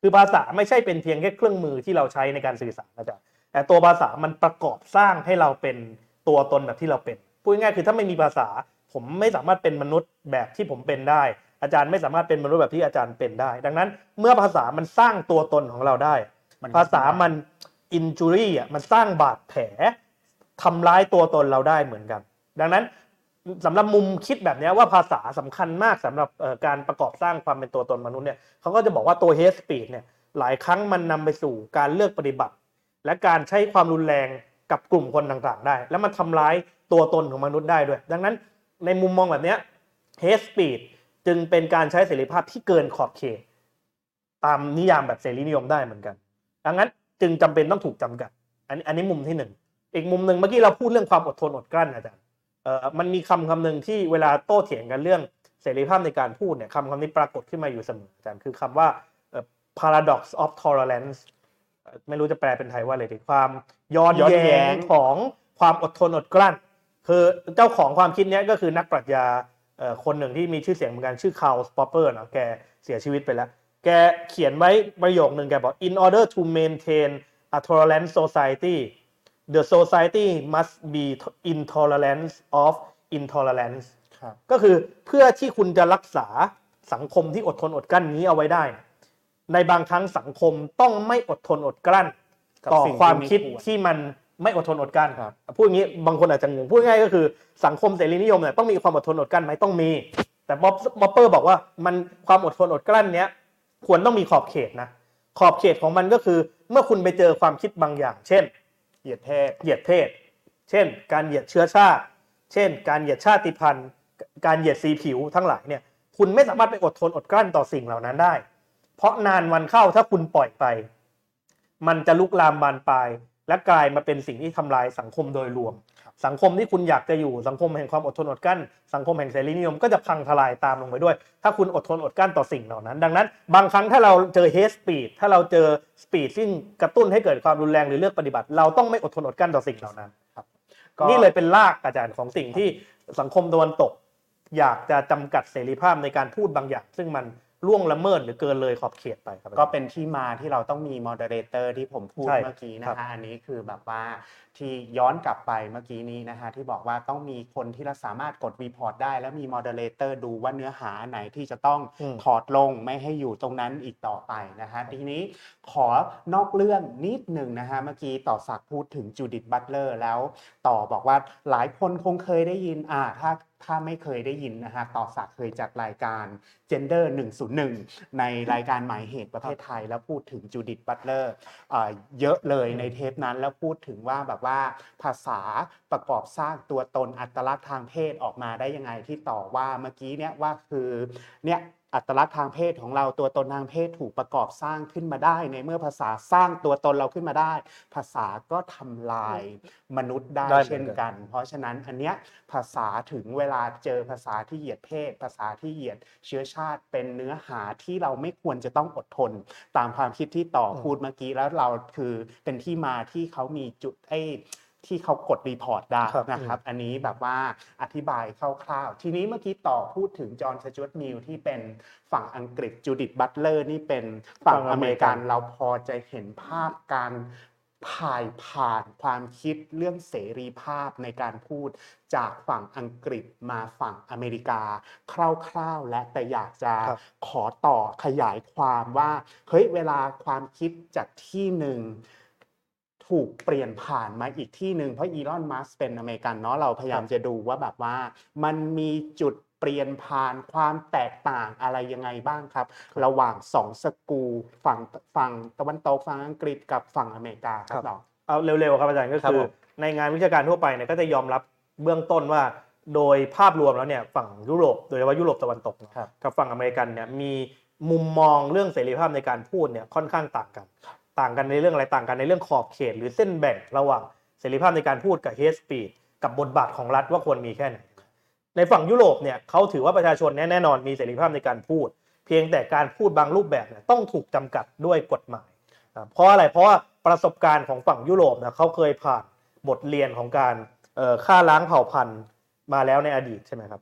คือภาษาไม่ใช่เป็นเพียงแค่เครื่องมือที่เราใช้ในการสื่อสารนะจ๊ะ แต่ตัวภาษามันประกอบสร้างให้เราเป็นตัวตนแบบที่เราเป็นพูดง่ายๆคือถ้าไม่มีภาษา ผมไม่สามารถเป็นมนุษย์แบบที่ผมเป็นได้ อาจารย์ไม่สามารถเป็นมนุษย์แบบที่อาจารย์เป็นได้ ดังนั้นเมื่อภาษามันสร้างตัวตนของเราได้ ภาษามันอินจูรี่อะมันสร้างบาดแผลทำร้ายตัวตนเราได้เหมือนกัน ดังนั้นสำหรับมุมคิดแบบนี้ว่าภาษาสำคัญมากสำหรับการประกอบสร้างความเป็นตัวตนมนุษย์เนี่ยเขาก็จะบอกว่าตัว hate speech เนี่ยหลายครั้งมันนำไปสู่การเลือกปฏิบัติ และการใช้ความรุนแรงกับกลุ่มคนต่างๆ ได้ แล้วมันทำร้ายตัวตนของมนุษย์ได้ด้วย ดังนั้นในมุมมองแบบนี้ย hate speech จึงเป็นการใช้เสรีภาพที่เกินขอบเขตตามนิยามแบบเสรีนิยมได้เหมือนกัน ดังนั้นจึงจำเป็นต้องถูกจำกัด อันนี้อันนี้มุมที่หนึ่งอีกมุมหนึ่งเมื่อกี้เราพูดเรื่องความอดทนอดกลั้นอาจารย์เอ่อมันมีคำคำหนึ่งที่เวลาโต้เถียงกันเรื่องเสรีภาพในการพูดเนี่ยคำคำนี้ปรากฏขึ้นมาอยู่เสมออาจารย์คือคำว่าเอ่อ paradox of tolerance ไม่รู้จะแปลเป็นไทยว่าอะไรดีความย้อนย้อนแย้แย้งงของความอดทนอดกลั้น คือเจ้าของความคิดเนี้ยก็คือนักปรัชญาเอ่อคนหนึ่งที่มีชื่อเสียงเหมือนกันชื่อคาร์ลป็อปเปอร์นะแกเสียชีวิตไปแล้ว แกเขียนไว้ประโยคนึงแกบอก in order to maintain a tolerant society the society must be intolerant of intolerance ครับก็คือเพื่อที่คุณจะรักษาสังคมที่อดทนอดกลั้นนี้เอาไว้ได้ ในบางครั้งสังคมต้องไม่อดทนอดกลั้นกับต่อสิ่งที่ความไม่คิดควรที่มันไม่อดทนอดกลั้นครับพูดอย่างนี้บางคนอาจจะงงพูดง่ายๆก็คือสังคมเสรีนิยมเนี่ยต้องมีความอดทนอดกลั้นไหมต้องมี แต่บ๊อบบ๊อบเปอร์บอกว่ามันความอดทนอดกลั้นเนี้ยควรต้องมีขอบเขตนะขอบเขตของมันก็คือ เมื่อคุณไปเจอความคิดบางอย่าง เช่น เหยียดเพศเหยียดเพศ เช่น การเหยียดเชื้อชาติ เช่น การเหยียดชาติพันธุ์ การเหยียดสีผิวทั้งหลายเนี่ยคุณไม่สามารถไปอดทนอดกลั้นต่อสิ่งเหล่านั้นได้ เพราะนานวันเข้าถ้าคุณปล่อยไป มันจะลุกลามบานปลาย และกลายมาเป็นสิ่งที่ทำลายสังคมโดยรวมครับสังคมที่คุณอยากจะอยู่สังคมแห่งความอดทนอดกลั้น สังคมแห่งเสรีนิยมก็จะพังทลายตามลงไปด้วย ถ้าคุณอดทนอดกลั้นต่อสิ่งเหล่านั้น ดังนั้น บางครั้งถ้าเราเจอ hate speech ถ้าเราเจอ speech ที่กระตุ้นให้เกิดความรุนแรงหรือเลือกปฏิบัติ เราต้องไม่อดทนอดกลั้นต่อสิ่งเหล่านั้นก็นี่เลยเป็นรากอาจารย์ของสิ่งที่สังคมตะวันตก อยากจะจำกัดเสรีภาพในการพูดบางอย่าง ซึ่งมัน ล่วงละเมิดหรือเกินเลยขอบเขตไปครับ ก็เป็นที่มาที่เราต้องมี moderator ที่ผมพูดใช่เมื่อกี้นะครัฮะบ อันนี้คือแบบว่าที่ย้อนกลับไปเมื่อกี้นี้นะฮะที่บอกว่าต้องมีคนที่เราสามารถกด report ได้ แล้วมี moderator ดูว่าเนื้อหาไหนที่จะต้อง อืม ถอดลงไม่ให้อยู่ตรงนั้นอีกต่อไปนะฮะทีนี้ขอนอกเรื่องนิดหนึ่งนะฮะเมื่อกี้ต่อศักดิ์พูดถึงจูดิตบัตเลอร์แล้ว ต่อบอกว่าหลายคนคงเคยได้ยินอ่าถ้า ถ้าไม่เคยได้ยินนะฮะต่อศักดิ์เคยจัดรายการ Gender 101 ในรายการหมายเหตุประเทศไทย แล้วพูดถึงจูดิตบัตเลอร์เยอะเลยในเทปนั้นแล้วพูดถึงว่าแบบว่าภาษาประกอบสร้างตัวตนอัตลักษณ์ทางเพศออกมาได้ยังไงที่ต่อว่าเมื่อกี้เนี่ยว่าคือเนี่ย อัตลักษณ์ทางเพศของเราตัวตนทางเพศถูกประกอบสร้างขึ้นมาได้ ในเมื่อภาษาสร้างตัวตนเราขึ้นมาได้ ภาษาก็ทำลายมนุษย์ได้ได้เหมือนกันเช่นกัน เพราะฉะนั้นอันเนี้ยภาษาถึงเวลาเจอภาษาที่เหยียดเพศ ภาษาที่เหยียดเชื้อชาติเป็นเนื้อหาที่เราไม่ควรจะต้องอดทน ตามความคิดที่ต่อพูดเมื่อกี้แล้วเราคือเป็นที่มาที่เขามีจุดไอ้ ที่เขากด report ได้ครับนะครับ อันนี้แบบว่าอธิบายคร่าวๆ ทีนี้เมื่อกี้ต่อพูดถึงจอห์นสจวตมิลที่เป็นฝั่งอังกฤษจูดิตบัตเลอร์นี่เป็นฝั่งอเมริกันเราพอจะเห็นภาพการถ่ายผ่านความคิดเรื่องเสรีภาพในการพูดจากฝั่งอังกฤษมาฝั่งอเมริกา คร่าวๆ และแต่อยากจะครับขอต่อขยายความว่าเฮ้ยเวลาความคิดจากที่หนึ่ง ถูกเปลี่ยนผ่านมาอีกที่หนึ่งเพราะอีลอนมัสเป็นอเมริกันเนาะเราพยายามจะดูว่าแบบว่า มันมีจุดเปลี่ยนผ่านความแตกต่างอะไรยังไงบ้างครับ ระหว่างสองสกูฝั่งฝั่งตะวันตกฝั่งอังกฤษกับฝั่งอเมริกาครับครับเราเอาเร็วๆครับอาจารย์ก็ครับคือผมในงานวิชาการทั่วไปเนี่ยก็จะยอมรับเบื้องต้นว่า โดยภาพรวมแล้วเนี่ยฝั่งยุโรปโดยเฉพาะยุโรปตะวันตกเนี่ยครับกับฝั่งอเมริกันเนี่ยมีมุมมองเรื่องเสรีภาพในการพูดเนี่ยค่อนข้างต่างกัน ต่างกันในเรื่องอะไรต่างกันในเรื่องขอบเขต หรือเส้นแบ่งระหว่างเสรีภาพในการพูดกับ hate speech กับบทบาทของรัฐว่าควรมีแค่ไหนในฝั่งยุโรปเนี่ยเขาถือว่าประชาชนเนี่ยแน่นอนมีเสรีภาพในการพูด เพียงแต่การพูดบางรูปแบบเนี่ยต้องถูกจำกัดด้วยกฎหมาย เพราะอะไรเพราะว่าประสบการณ์ของฝั่งยุโรปนี่ยเขาเคยผ่านบทเรียนของการฆ่าล้างเผ่าพันธุ์มาแล้วในอดีตใช่ไหมครับ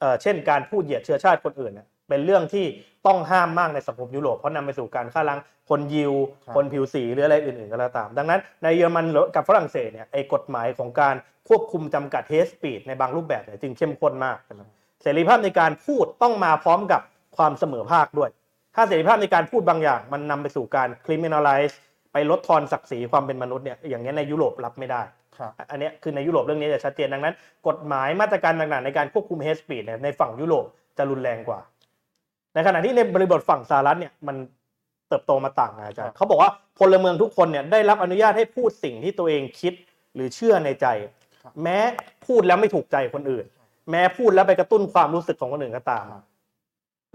เเช่นการพูดเหยียดเชื้อชาติคนอื่นเนี่ย เป็นเรื่องที่ต้องห้ามมากในสังคมยุโรปเพราะนำไปสู่การฆ่าล้างคนยิวครับคนผิวสีหรืออะไรอื่นๆก็แล้วตาม ดังนั้นในเยอรมันกับฝรั่งเศสเนี่ยไอ้กฎหมายของการควบคุมจำกัด hate speech ในบางรูปแบบเนี่ยจึงเข้มข้นมากนะครับเสรีภาพในการพูดต้องมาพร้อมกับความเสมอภาคด้วย ถ้าเสรีภาพในการพูดบางอย่าง มันนำไปสู่การ criminalize ไปลดทอนศักดิ์ศรีความเป็นมนุษย์เนี่ยอย่างนี้ยในยุโรปรับไม่ได้ครับอันเนี้ยคือในยุโรปเรื่องนี้จะชัดเจนดังนั้น กฎหมายมาตรการต่างๆในการควบคุม hate speech เนี่ยในฝั่งยุโรปจะรุนแรงกว่า ในขณะที่ในบริบทฝั่งสหรัฐเนี่ยมันเติบโตมาต่างกันอาจารครัย์บเขาบอกว่าพลเมืองทุกคนเนี่ยได้รับอนุญาตให้พูดสิ่งที่ตัวเองคิดหรือเชื่อในใจ แม้พูดแล้วไม่ถูกใจคนอื่น แม้พูดแล้วไปกระตุ้นความรู้สึกของคนอื่นก็ตาม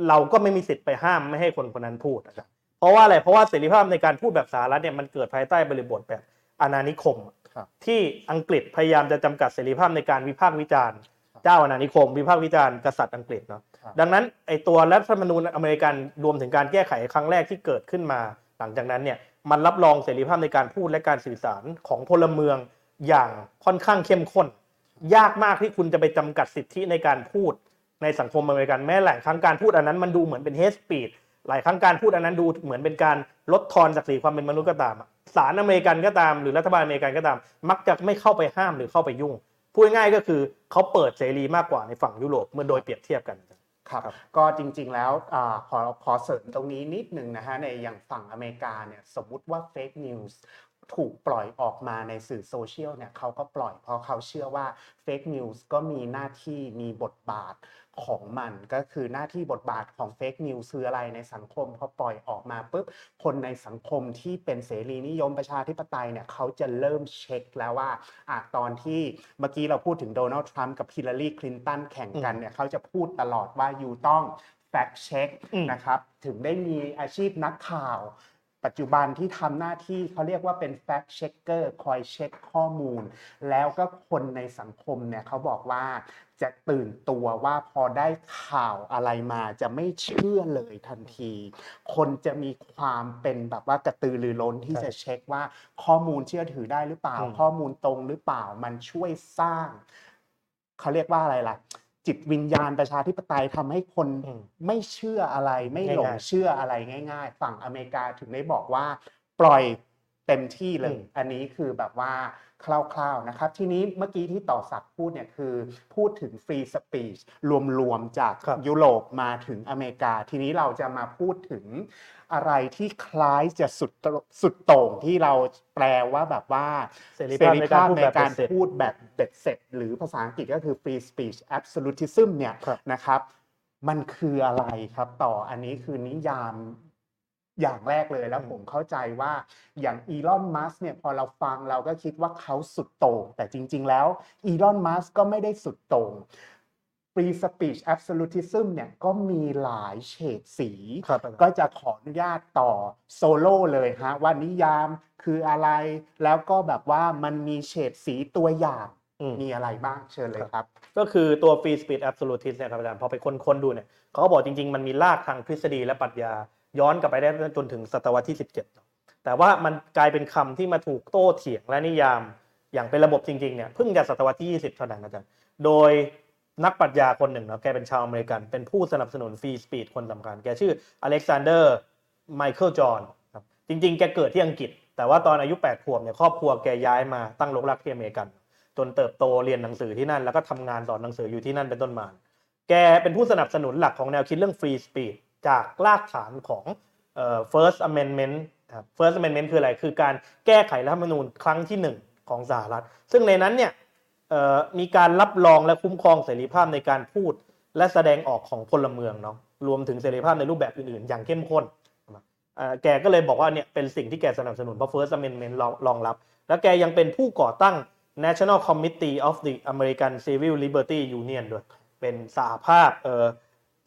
เราก็ไม่มีสิทธิ์ไปห้ามไม่ให้คนคนนั้นพูดนะครับเพราะว่าอะไรเพราะว่าเสรีภาพในการพูดแบบสหรัฐเนี่ยมันเกิดภายใต้บริบทแบบอาณานิคมครับที่อังกฤษพยายามจะจำกัดเสรีภาพในการวิพากษ์วิจารณ์ครับ เจ้าอาณานิคมวิพากษ์วิจารณ์กษัตริย์อังกฤษเนาะครับดังนั้นไอตัวรัฐธรรมนูญอเมริกันรวมถึงการแก้ไขครั้งแรกที่เกิดขึ้นมา หลังจากนั้นเนี่ยมันรับรองเสรีภาพในการพูดและการสื่อสารของพลเมืองอย่างค่อนข้างเข้มข้น ยากมากที่คุณจะไปจำกัดสิทธิในการพูดในสังคมอเมริกันแม้หลายครั้งการพูดอันนั้นมันดูเหมือนเป็น hate speech หลายครั้งการพูดอันนั้นดูเหมือนเป็นการลดทอนศักดิ์ศรีความเป็นมนุษย์ก็ตามอะศาลอเมริกันก็ตาม หรือรัฐบาลอเมริกันก็ตาม มักจะไม่เข้าไปห้ามหรือเข้าไปยุ่ง พูดง่ายๆก็คือเขาเปิดเสรีมากกว่าในฝั่งยุโรปเมื่อโดยเปรียบเทียบกัน ครับครับก็จริงๆแล้วอาขอขอเสริมตรงนี้นิดหนึ่งนะฮะในอย่างฝั่งอเมริกาเนี่ยสมมุติว่า fake news ถูกปล่อยออกมาในสื่อโซเชียลเนี่ยเขาก็ปล่อยเพราะเขาเชื่อว่า fake news ก็มีหน้าที่มีบทบาท ของมันก็คือหน้าที่บทบาทของ fake news คืออะไรในสังคมพอปล่อยออกมาปุ๊บคนในสังคมที่เป็นเสรีนิยมประชาธิปไตยเนี่ยเขาจะเริ่มเช็คแล้วว่าอะตอนที่เมื่อกี้เราพูดถึงโดนัลด์ทรัมป์กับฮิลลารีคลินตันแข่งกันเนี่ยเขาจะพูดตลอดว่าอยู่ต้อง fact check อืมนะครับถึงได้มีอาชีพนักข่าวปัจจุบันที่ทำหน้าที่เขาเรียกว่าเป็น fact checker คอยเช็คข้อมูล แล้วก็คนในสังคมเนี่ยเขาบอกว่า จะตื่นตัวว่าพอได้ข่าวอะไรมาจะไม่เชื่อเลยทันที คนจะมีความเป็นแบบว่ากระตือรือร้นที่ใช่จะเช็คว่าข้อมูลเชื่อถือได้หรือเปล่าอืมข้อมูลตรงหรือเปล่ามันช่วยสร้างเขาเรียกว่าอะไรล่ะ จิตวิญญาณประชาธิปไตยทำให้คนอืมไม่เชื่ออะไร ไม่หลงง่ายๆเชื่ออะไรง่าย ๆ ฝั่งอเมริกาถึงได้บอกว่า ปล่อยเต็มที่เลอืยมอันนี้คือแบบว่า คร่าวๆนะครับ ทีนี้เมื่อกี้ที่ต่อศักดิ์พูดเนี่ยคือพูดถึงฟรีสปีชรวมๆ จากครับยุโรปมาถึงอเมริกา ทีนี้เราจะมาพูดถึงอะไรที่คล้ายจะสุดโตสุดโต่งที่เราแปลว่าแบบว่าเสรีภาพในการพูดในแบบการเบ็ดเสร็จพูดแบบเบ็ดเสร็จ หรือภาษาอังกฤษก็คือ free speech absolutism เนี่ยครับนะครับมันคืออะไรครับต่ออันนี้คือนิยาม อย่างแรกเลยแล้วอืมผมเข้าใจว่าอย่างอีลอนมัสเนี่ยพอเราฟังเราก็คิดว่าเขาสุดโต่งแต่จริง ๆ แล้วอีลอนมัสก็ไม่ได้สุดโต่ง free speech absolutism เนี่ยก็มีหลายเฉดสีครับอาจารย์ก็จะขออนุญาตต่อโซโล่เลยฮะว่านิยามคืออะไร แล้วก็แบบว่ามันมีเฉดสีตัวอย่างอืมมีอะไรบ้างเชิญเลยครับ ก็คือตัว free speech absolutist เนี่ยครับอาจารย์พอไปค้นๆดูเนี่ยเขาก็บอกจริง ๆ มันมีรากทางทฤษฎีและปรัชญา ย้อนกลับไปได้จนถึงศตวรรษที่ 17 แต่ว่ามันกลายเป็นคำที่มาถูกโต้เถียงและนิยามอย่างเป็นระบบจริงๆเนี่ยเพิ่งจะศตวรรษที่ 20 เท่านั้นอาจารย์โดยนักปรัชญาคนหนึ่งเนาะแกเป็นชาวอเมริกัน เป็นผู้สนับสนุน free speech คนสำคัญ แกชื่ออเล็กซานเดอร์ไมเคิลจอห์นครับจริง ๆ แกเกิดที่อังกฤษ แต่ว่าตอนอายุ 8 ขวบเนี่ยครอบครัวแกย้ายมาตั้งรกรากที่อเมริกัน จนเติบโตเรียนหนังสือที่นั่น แล้วก็ทำงานสอนหนังสืออยู่ที่นั่นเป็นต้นมา แกเป็นผู้สนับสนุนหลักของแนวคิดเรื่อง free speech จากรากฐานของ first amendment ครับ first amendment คืออะไร คือการแก้ไขรัฐธรรมนูญครั้งที่หนึ่งของสหรัฐ ซึ่งในนั้นเนี่ยมีการรับรองและคุ้มครองเสรีภาพในการพูดและแสดงออกของพลเมืองเนาะ รวมถึงเสรีภาพในรูปแบบอื่น ๆ อย่างเข้มข้นเอ่อแกก็เลยบอกว่าเนี่ยเป็นสิ่งที่แกสนับสนุนเพราะ first amendment รองรองรับ แล้วแกยังเป็นผู้ก่อตั้ง National Committee of the American Civil Liberty Union ด้วย เป็นสหภาพเ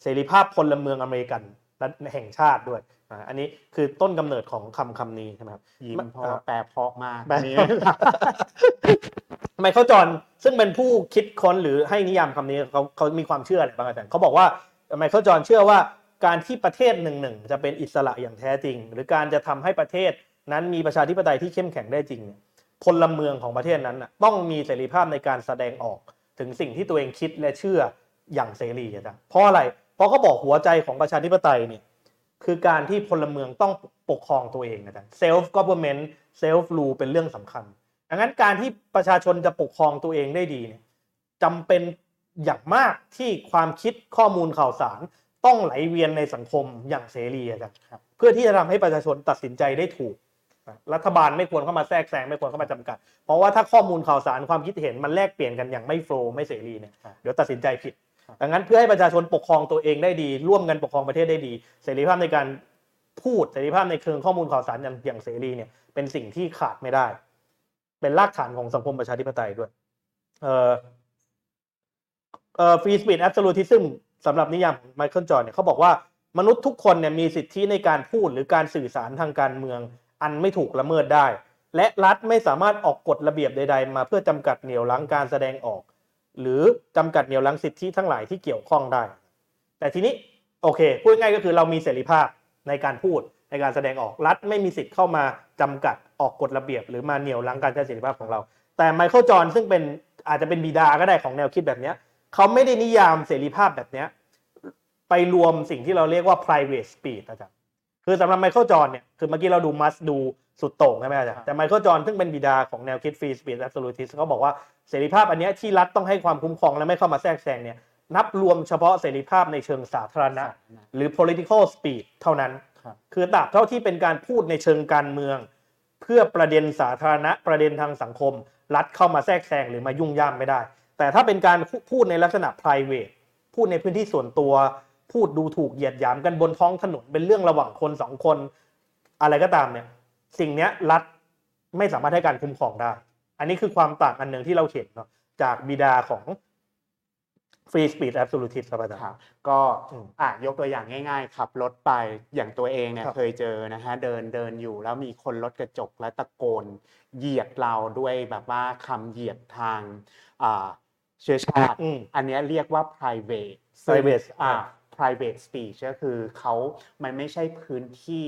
เสรีภาพพลเมืองอเมริกันและแห่งชาติด้วยอ่าอันนี้คือต้นกำเนิดของคำคำนี้ใช่ไหมครับยิ้มมันเพราะว่าแปลเพราะมากแปลนี่ไมเคิลจอห์นซึ่งเป็นผู้คิดค้นหรือให้นิยามคำนี้เขาเขามีความเชื่ออะไรบ้างอาจารย์เขาบอกว่าไมเคิลจอห์นเชื่อว่าการที่ประเทศหนึ่งหนึ่งจะเป็นอิสระอย่างแท้จริง หรือการจะทำให้ประเทศนั้นมีประชาธิปไตยที่เข้มแข็งได้จริงเนี่ยพลเมืองของประเทศนั้นน่ะต้องมีเสรีภาพในการแสดงออกถึงสิ่งที่ตัวเองคิดและเชื่ออย่างเสรีอาจารย์เพราะอะไรเพ ราะเขาบอกหัวใจของประชาธิปไตยเนี่ยคือการที่พลเมืองต้องปกครองตัวเองอาจารย์ self government self rule เป็นเรื่องสำคัญดังนั้นการที่ประชาชนจะปกครองตัวเองได้ดีเนี่ยจำเป็นอย่างมากที่ความคิดข้อมูลข่าวสาร ต้องไหลเวียนในสังคมอย่างเสรีอาจารย์ครับเพื่อที่จะทำให้ประชาชนตัดสินใจได้ถูก รัฐบาลไม่ควรเข้ามาแทรกแซงไม่ควรเข้ามาจำกัด เพราะว่าถ้าข้อมูลข่าวสารความคิดเห็นมันแลกเปลี่ยนกันอย่างไม่โฟล์ไม่เสรีเนี่ยครับเดี๋ยวตัดสินใจผิดครับ ดังนั้นเพื่อให้ประชาชนปกครองตัวเองได้ดี ร่วมกันปกครองประเทศได้ดี เสรีภาพในการพูดเสรีภาพในเชิงข้อมูลข่าวสารอย่างเสรีเนี่ยเป็นสิ่งที่ขาดไม่ได้ เป็นรากฐานของสังคมประชาธิปไตยด้วย เอ่อเอ่อ free speech absolutism สำหรับนิยามไมเคิลจอห์เนี่ยเขาบอกว่ามนุษย์ทุกคนเนี่ยมีสิทธิในการพูดหรือการสื่อสารทางการเมือง อันไม่ถูกละเมิดได้ และรัฐไม่สามารถออกกฎระเบียบใด ๆ มาเพื่อจำกัดเหนี่ยวรั้งการแสดงออก หรือจำกัดเหนี่ยวรั้งสิทธิทั้งหลายที่เกี่ยวข้องได้ แต่ทีนี้โอเคพูดง่ายก็คือเรามีเสรีภาพในการพูดในการแสดงออกรัฐไม่มีสิทธิ์เข้ามาจำกัดออกกฎระเบียบ หรือมาเหนี่ยวรั้งการใช้เสรีภาพของเรา แต่ไมเคิลจอห์นซึ่งเป็นอาจจะเป็นบิดาก็ได้ของแนวคิดแบบนี้เขาไม่ได้นิยามเสรีภาพแบบนี้ไปรวมสิ่งที่เราเรียกว่า private speech อาจารย์ คือสำหรับไมเคิลจอห์นเนี่ยคือเมื่อกี้เราดูมัสดูสุดโต่งใช่ไหมอาจารย์แต่ไมเคิลจอห์นซึ่งเป็นบิดาของแนวคิด free speech absolutist เขาบอกว่าเสรีภาพอันเนี้ยที่รัฐต้องให้ความคุ้มครองและไม่เข้ามาแทรกแซงเนี่ยนับรวมเฉพาะเสรีภาพในเชิงสาธารณะ หรือ political speech เท่านั้นครับคือตราบเท่าที่เป็นการพูดในเชิงการเมือง เพื่อประเด็นสาธารณะประเด็นทางสังคม รัฐเข้ามาแทรกแซงหรือมายุ่งย่ามไม่ได้ แต่ถ้าเป็นการพูดในลักษณะ private พูดในพื้นที่ส่วนตัว พูดดูถูกเหยียดหยามกันบนท้องถนนเป็นเรื่องระหว่างคนสองคน อะไรก็ตามเนี่ย สิ่งเนี้ยรัฐไม่สามารถให้การคุ้มครองได้ อันนี้คือความต่างอันหนึ่งที่เราเห็นเนาะจากบิดาของ free speech absolutist ครับอาจารย์ครับก็อืมอะยกตัวอย่างง่ายๆ ขับรถไปอย่างตัวเองเนี่ยครับเคยเจอนะฮะเดินเดินอยู่แล้วมีคนรถกระจกและตะโกนเหยียดเราด้วยแบบว่าคำเหยียดทางอ่าเชื้อชาติอืมอันเนี้ยเรียกว่า private ซึ่ง private อ่าอ่า private speech ก็คือเขามันไม่ใช่พื้นที่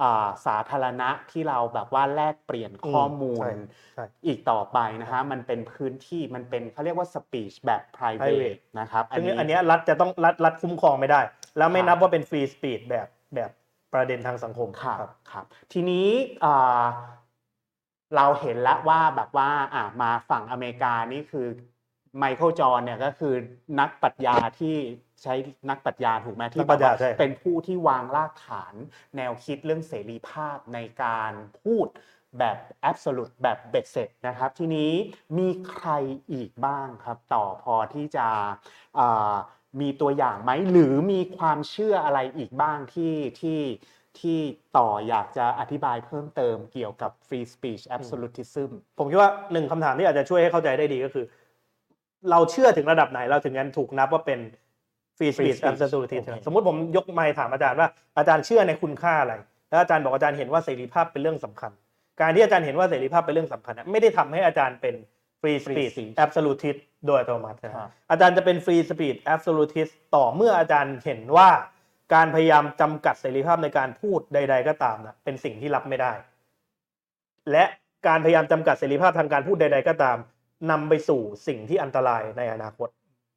อ่าสาธารณะที่เราแบบว่าแลกเปลี่ยนข้อมูลใช่ใช่อีกต่อไปนะฮะมันเป็นพื้นที่มันเป็นเขาเรียกว่า speech แบบ private private นะครับซึ่งอันเนี้ยรัฐจะต้องรัฐรัฐคุ้มครองไม่ได้ แล้วไม่ครับนับว่าเป็น free speech แบบแบบประเด็นทางสังคมครับครับ ทีนี้อ่าเราเห็นแล้วว่าแบบว่าอ่ามาฝั่งอเมริกานี่คือไมเคิลจอห์นเนี่ยก็คือนักปรัชญาที่ ใช้นักปรัชญาถูกไหมนัที่กปรัชญาแบบว่ใช่ เป็นผู้ที่วางรากฐานแนวคิดเรื่องเสรีภาพในการพูดแบบ absolute แบบเบ็ดเสร็จนะครับ ทีนี้มีใครอีกบ้างครับ ต่อพอที่จะอ่ามีตัวอย่างไหมหรือมีความเชื่ออะไรอีกบ้างที่ที่ที่ต่ออยากจะอธิบายเพิ่มเติมเกี่ยวกับ free speech absolutism ผมคิดว่าหนึ่งคำถามที่อาจจะช่วยให้เข้าใจได้ดีก็คือ เราเชื่อถึงระดับไหนเราถึงกันถูกนับว่าเป็น free Free speech speech absolutist โอเคสมมติผมยกไมค์ถามอาจารย์ว่าอาจารย์เชื่อในคุณค่าอะไร แล้วอาจารย์บอกอาจารย์เห็นว่าเสรีภาพเป็นเรื่องสำคัญ การที่อาจารย์เห็นว่าเสรีภาพเป็นเรื่องสำคัญนะไม่ได้ทำให้อาจารย์เป็น free speech speech absolutist โดยอัตโนมัตินะครับอาจารย์จะเป็น free speech absolutist ต่อเมื่ออาจารย์เห็นว่าการพยายามจำกัดเสรีภาพในการพูดใด ๆ ก็ตามนะเป็นสิ่งที่รับไม่ได้ และการพยายามจำกัดเสรีภาพทางการพูดใด ๆ ก็ตามนำไปสู่สิ่งที่อันตรายในอนาคต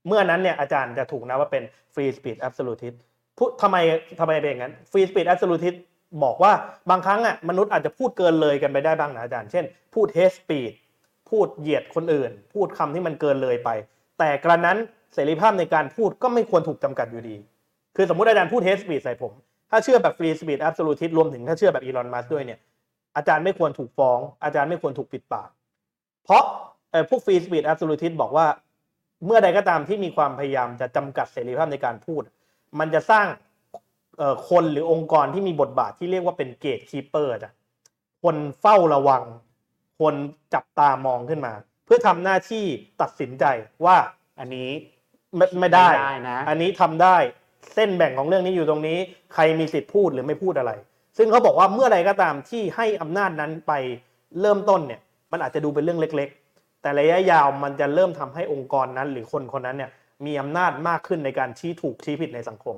เมื่อนั้นเนี่ยอาจารย์จะถูกนับว่าเป็น free speech absolutist พูดทำไมทำไมเป็นอย่างนั้น free speech absolutist บอกว่าบางครั้งอะมนุษย์อาจจะพูดเกินเลยกันไปได้บ้างนะอาจารย์ เช่น พูด hate speech พูดเหยียดคนอื่น พูดคำที่มันเกินเลยไป แต่กระนั้นเสรีภาพในการพูดก็ไม่ควรถูกจำกัดอยู่ดี คือสมมติอาจารย์พูด hate speech ใส่ผม ถ้าเชื่อแบบ free speech absolutist รวมถึงถ้าเชื่อแบบอีลอนมัสด้วยเนี่ยอาจารย์ไม่ควรถูกฟ้อง อาจารย์ไม่ควรถูกปิดปาก เพราะพวก free speech absolutist บอกว่า เมื่อใดก็ตามที่มีความพยายามจะจำกัดเสรีภาพในการพูด มันจะสร้างเอ่อคนหรือองค์กรที่มีบทบาทที่เรียกว่าเป็นเกตคีเปอร์จ้ะคนเฝ้าระวัง คนจับตามองขึ้นมา เพื่อทำหน้าที่ตัดสินใจว่าอันนี้ไม่ไม่ได้ไม่ได้นะอันนี้ทำได้เส้นแบ่งของเรื่องนี้อยู่ตรงนี้ ใครมีสิทธิ์พูดหรือไม่พูดอะไร ซึ่งเขาบอกว่าเมื่อใดก็ตามที่ให้อำนาจนั้นไปเริ่มต้นเนี่ย มันอาจจะดูเป็นเรื่องเล็กๆ แต่ระยะยาวมันจะเริ่มทำให้องค์กรนั้น หรือคนคนนั้นเนี่ยมีอำนาจมากขึ้นในการชี้ถูกชี้ผิดในสังคม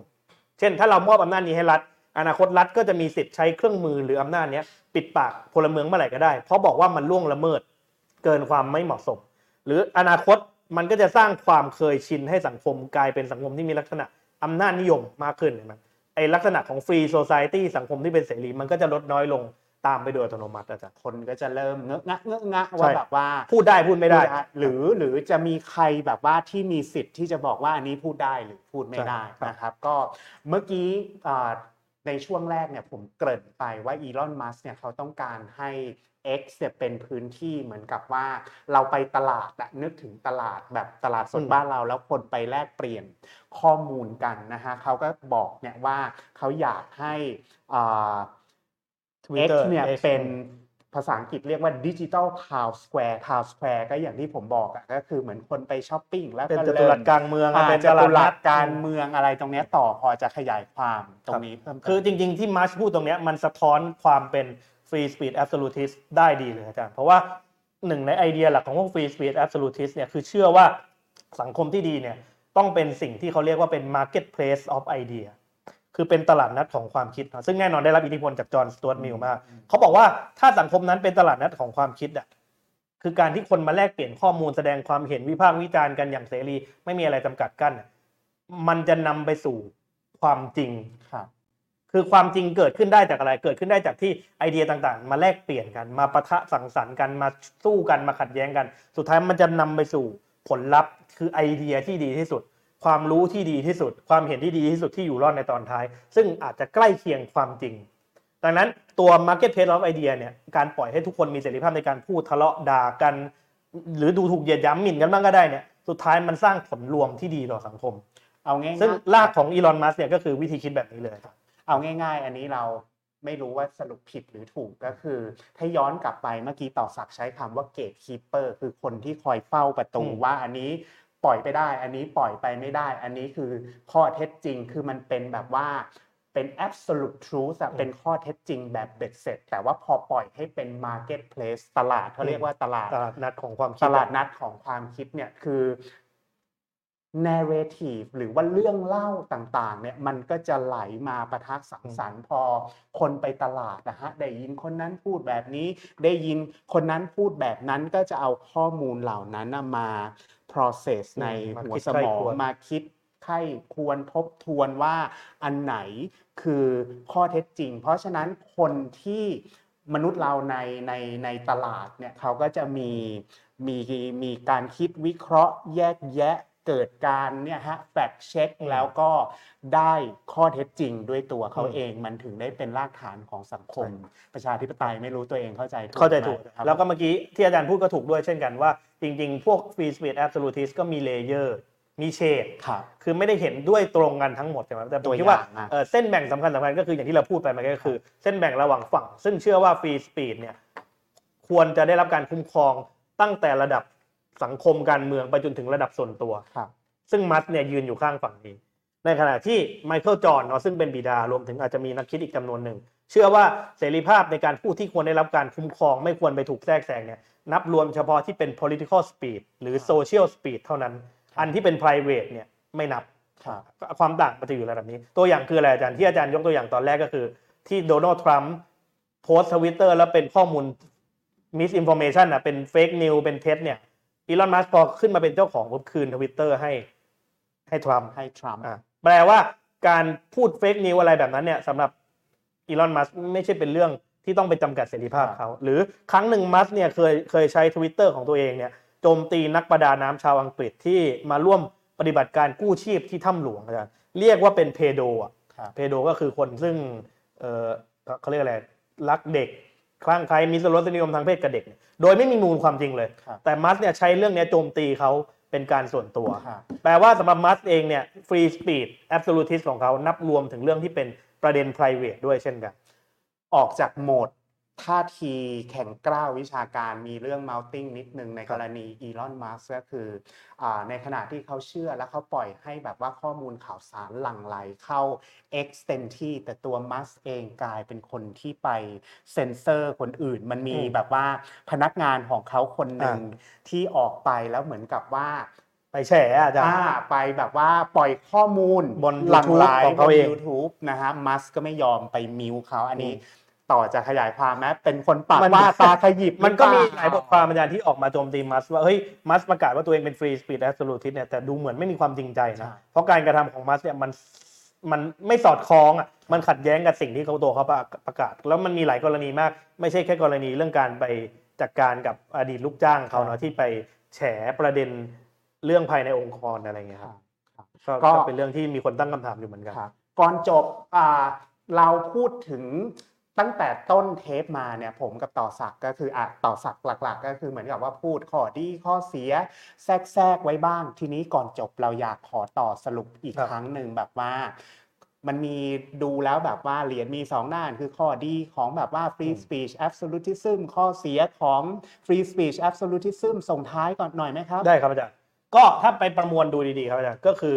เช่น ถ้าเรามอบอำนาจนี้ให้รัฐ อนาคตรัฐก็จะมีสิทธิ์ใช้เครื่องมือหรืออำนาจเนี้ยปิดปากพลเมืองเมื่อไหร่ก็ได้ เพราะบอกว่ามันล่วงละเมิดเกินความไม่เหมาะสม หรืออนาคตมันก็จะสร้างความเคยชินให้สังคมกลายเป็นสังคมที่มีลักษณะอำนาจนิยมมากขึ้นเห็นไหมไอลักษณะของฟรีโซซ i ตี้สังคมที่เป็นเสรีมันก็จะลดน้อยลง ตามไปโดยอัตโนมัติอาจารย์คนก็จะเริ่มเงอะงะเงอะงะใช่ว่าแบบว่าพูดได้พูดไม่ได้ หรือหรือจะมีใครแบบว่าที่มีสิทธิ์ที่จะบอกว่าอันนี้พูดได้หรือพูดไม่ได้ใช่ครับนะครับ ก็เมื่อกี้อ่าในช่วงแรกเนี่ยผมเกริ่นไปว่าอีลอนมัสเนี่ยเขาต้องการให้ X เนี่ยเป็นพื้นที่เหมือนกับว่า เราไปตลาดอะนึกถึงตลาดแบบตลาดสดอืมบ้านเรา แล้วคนไปแลกเปลี่ยนข้อมูลกันนะฮะเขาก็บอกเนี่ยว่าเขาอยากให้อ่า X Twitter เนี่ย X เป็นภาษาอังกฤษเรียกว่าดิจิ t a ลทาวน์สแควร์ทาวน์สแควร์ก็อย่างที่ผมบอกอะก็คือเหมือนคนไปช้อปปิ้งแล้วเป็นก็จตุรัสกลางเมืองอ่าเป็นจตลาตุดรันัสดการเมืองอะไรตรงเนี้ยต่อพอจะขยายความตรงนี้เพิ่มเติมคือจริง ๆ ที่มัสก์พูดตรงเนี้ยมันสะท้อนความเป็น free speech absolutist ได้ดีเลยอาจารย์เพราะว่าหนึ่งในไอเดียหลักของพวก free speech absolutist เนี่ยคือเชื่อว่าสังคมที่ดีเนี่ยต้องเป็นสิ่งที่เขาเรียกว่าเป็น marketplace of idea คือเป็นตลาดนัดของความคิดเนอะซึ่งแน่นอนได้รับอิทธิพลจากจอห์นสต u ว r ตมิลมากเขาบอกว่าถ้าสังคมนั้นเป็นตลาดนัดของความคิดอะคือการที่คนมาแลกเปลี่ยนข้อมูลแสดงความเห็นวิพากษ์วิจารณ์กันอย่างเสรี ไม่มีอะไรจำกัดกั้นอะมันจะนำไปสู่ความจริงครับคือความจริงเกิดขึ้นได้จากอะไร เกิดขึ้นได้จากที่ไอเดียต่างๆ มาแลกเปลี่ยนกัน มาปะทะสังสรรค์กัน มาสู้กัน มาขัดแย้งกัน สุดท้ายมันจะนำไปสู่ผลลัพธ์ คือไอเดียที่ดีที่สุด ความรู้ที่ดีที่สุด ความเห็นที่ดีที่สุดที่อยู่รอดในตอนท้าย ซึ่งอาจจะใกล้เคียงความจริง ดังนั้นตัว marketplace of idea เนี่ยการปล่อยให้ทุกคนมีเสรีภาพในการพูดทะเลาะด่ากัน หรือดูถูกเหยียดหยามหมิ่นกันบ้างก็ได้เนี่ยสุดท้ายมันสร้างผลรวมที่ดีต่อสังคม เอาง่ายๆซึ่งรากของอีลอนมัสก์เนี่ยก็คือวิธีคิดแบบนี้เลยครับเอาง่าย ๆ อันนี้เราไม่รู้ว่าสรุปผิดหรือถูกก็คือ ถ้าย้อนกลับไปเมื่อกี้ต่อศักดิ์ใช้คำว่า gatekeeper คือคนที่คอยเฝ้าประตูอืมว่าอันนี้ ปล่อยไปได้ อันนี้ปล่อยไปไม่ได้ อันนี้คือข้อเท็จจริงคือมันเป็นแบบว่าเป็น absolute truth อะเป็นข้อเท็จจริงแบบเบ็ดเสร็จ แต่ว่าพอปล่อยให้เป็น marketplace ตลาดเขาเรียกว่าตลาดตลาดนัดของความคิด ตลาดนัดของความคิดเนี่ยคือ narrative หรือว่าเรื่องเล่าต่างๆ เนี่ยมันก็จะไหลมาประทักสังสรรค์พอ คนไปตลาดนะฮะได้ยินคนนั้นพูดแบบนี้ ได้ยินคนนั้นพูดแบบนั้นก็จะเอาข้อมูลเหล่านั้นน่ะมา process ในมาหัวคิดสใคร่มองครวญมาคิดไข้ควรทบทวนว่าอันไหนคือข้อเท็จจริง เพราะฉะนั้นคนที่มนุษย์เราในในในตลาดเนี่ยเขาก็จะมีมีมีการคิดวิเคราะห์แยกแยะ เกิดการเนี่ยฮะ fact check อืมแล้วก็ได้ข้อเท็จจริงด้วยตัวเขาอืมเองมันถึงได้เป็นรากฐานของสังคม ประชาธิปไตยไม่รู้ตัวเองเข้าใจถูกเข้าใจถูกไหมครับแล้วก็เมื่อกี้ที่อาจารย์พูดก็ถูกด้วยเช่นกันว่า จริง ๆ พวก free speech absolutist ก็มี layer มีเฉดครับคือไม่ได้เห็นด้วยตรงกันทั้งหมดใช่ไหมแต่ผตัมวคิดว่าอย่างอะเอ่อเส้นแบ่งสำคัญสำคัญก็คืออย่างที่เราพูดไปมันก็คือ เส้นแบ่งระหว่างฝั่ง ซึ่งเชื่อว่า free speech เนี่ยควรจะได้รับการคุ้มครองตั้งแต่ระดับ สังคมการเมืองไปจนถึงระดับส่วนตัวครับ ซึ่งมัสเนี่ยยืนอยู่ข้างฝั่งนี้ ในขณะที่ไมเคิลจอห์นเนาะซึ่งเป็นบิดารวมถึงอาจจะมีนักคิดอีกจำนวนหนึ่ง เชื่อว่าเสรีภาพในการพูดที่ควรได้รับการคุ้มครอง ไม่ควรไปถูกแทรกแซงเนี่ยนับรวมเฉพาะที่เป็น political speech หรือ social speech เท่านั้น อันที่เป็น private เนี่ยไม่นับครับความต่างมันจะอยู่ระดับนี้ ตัวอย่างคืออะไรอาจารย์ที่อาจารย์ยกตัวอย่างตอนแรกก็คือ ที่โดนัลด์ทรัมป์โพสทวิตเตอร์แล้วเป็นข้อมูล misinformation อะเป็น fake news เป็นเท็จเนี่ย อีลอนมัสก์พอขึ้นมาเป็นเจ้าของปุ๊บคืนทวิตเตอร์ให้ให้ทรัมป์ให้ทรัมป์อะแปลว่าการพูด fake news อะไรแบบนั้นเนี่ยสำหรับอีลอนมัสก์ไม่ใช่เป็นเรื่องที่ต้องไปจำกัดเสรีภาพเขา หรือครั้งหนึ่งมัสก์เนี่ยเคยเคยใช้ทวิตเตอร์ของตัวเองเนี่ยโจมตีนักประดาน้ำชาวอังกฤษที่มาร่วมปฏิบัติการกู้ชีพที่ถ้ำหลวงอาจารย์เรียกว่าเป็นเพโดอะครับเพโดก็คือคนซึ่งเออเขาเรียกอะไรรักเด็ก คลั่งไคล้มีรสนิยมทางเพศกับเด็กเนี่ยโดยไม่มีมูลความจริงเลยครับแต่มัสก์เนี่ยใช้เรื่องเนี้ยโจมตีเขาเป็นการส่วนตัวครับแปลว่าสำหรับมัสก์เองเนี่ยฟรีสปีดแอบสู t ทิสของเขานับรวมถึงเรื่องที่เป็นประเด็น private ด้วยเช่นกัน ออกจากโหมด ท่าทีแข็งกร้าววิชาการมีเรื่อง mounting นิดนึงในกรณีอีลอนมัสก็คืออาในขณะที่เขาเชื่อและเขาปล่อยให้แบบว่าข้อมูลข่าวสารหลั่งไหลเข้า X เต็มที่ แต่ตัวมัสเองกลายเป็นคนที่ไปเซ็นเซอร์คนอื่น มันมีอืมแบบว่าพนักงานของเขาคนหนึ่งอ่ที่ออกไปแล้วเหมือนกับว่าไปแฉอะอาจารย์อ่าไปแบบว่าปล่อยข้อมูลบนหลั่งไหล YouTube ของเขาบนเอง YouTube นะฮะมัสก็ไม่ยอมไปมิวเขาอันนี้อืม ต่อจะขยายความไหมเป็นคนปากมันว่าตาขยิบมันก็มีรือเปหลายบทความอาจารย์ที่ออกมาโจมตีมัสว่าเฮ้ยมัสก์ประกาศว่าตัวเองเป็นฟรีสปีดแอบสู t ทิสเนี่ยแต่ดูเหมือนไม่มีความจริงใจนะเพราะการกระทำของมัสก์เนี่ยมันมันไม่สอดคล้องอะมันขัดแย้งกับสิ่งที่เขาตัวเขาประกาศ แล้วมันมีหลายกรณีมาก ไม่ใช่แค่กรณีเรื่องการไปจัดการกับอดีตลูกจ้างเขาเนาะที่ไปแฉประเด็นเรื่องภายในองค์กรอะไรเงี้ยครับครับก็ก็ก็เป็นเรื่องที่มีคนตั้งคำถามอยู่เหมือนกันครับก่อนจบอ่าเราพูดถึง ตั้งแต่ต้นเทปมาเนี่ยผมกับต่อศักดิ์ก็คืออะต่อศักดิ์หลัก ๆ ก็คือเหมือนกับว่าพูดข้อดีข้อเสียแทรกแทรกไว้บ้าง ทีนี้ก่อนจบเราอยากขอต่อสรุปอีกครับครั้งหนึ่งแบบว่า มันมีดูแล้วแบบว่าเหรียญมีสองด้านคือข้อดีของแบบว่า free speech absolutism ข้อเสียของ free speech absolutism ส่งท้ายก่อนหน่อยไหมครับ ได้ครับอาจารย์ก็ถ้าไปประมวลดูดีๆครับอาจารย์ก็คือ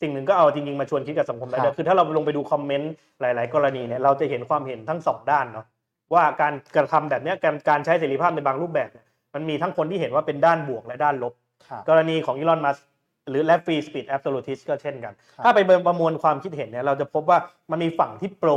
สิ่งหนึ่งก็เอาจริงๆมาชวนคิดกับสังคมได้ครัด้วยบคือถ้าเราลงไปดูคอมเมนต์หลาย ๆ กรณีเนี่ยเราจะเห็นความเห็นทั้งสองด้านเนาะว่าการกระทำแบบเนี้ยการการใช้เสรีภาพในบางรูปแบบเนี่ยมันมีทั้งคนที่เห็นว่าเป็นด้านบวกและด้านลบครับกรณีของอีลอนมัสก์หรือและฟรีสปีดแอบสู t ทิสก็เช่นกันครับถ้าไปประมวลความคิดเห็นเนี่ยเราจะพบว่ามันมีฝั่งที่โปร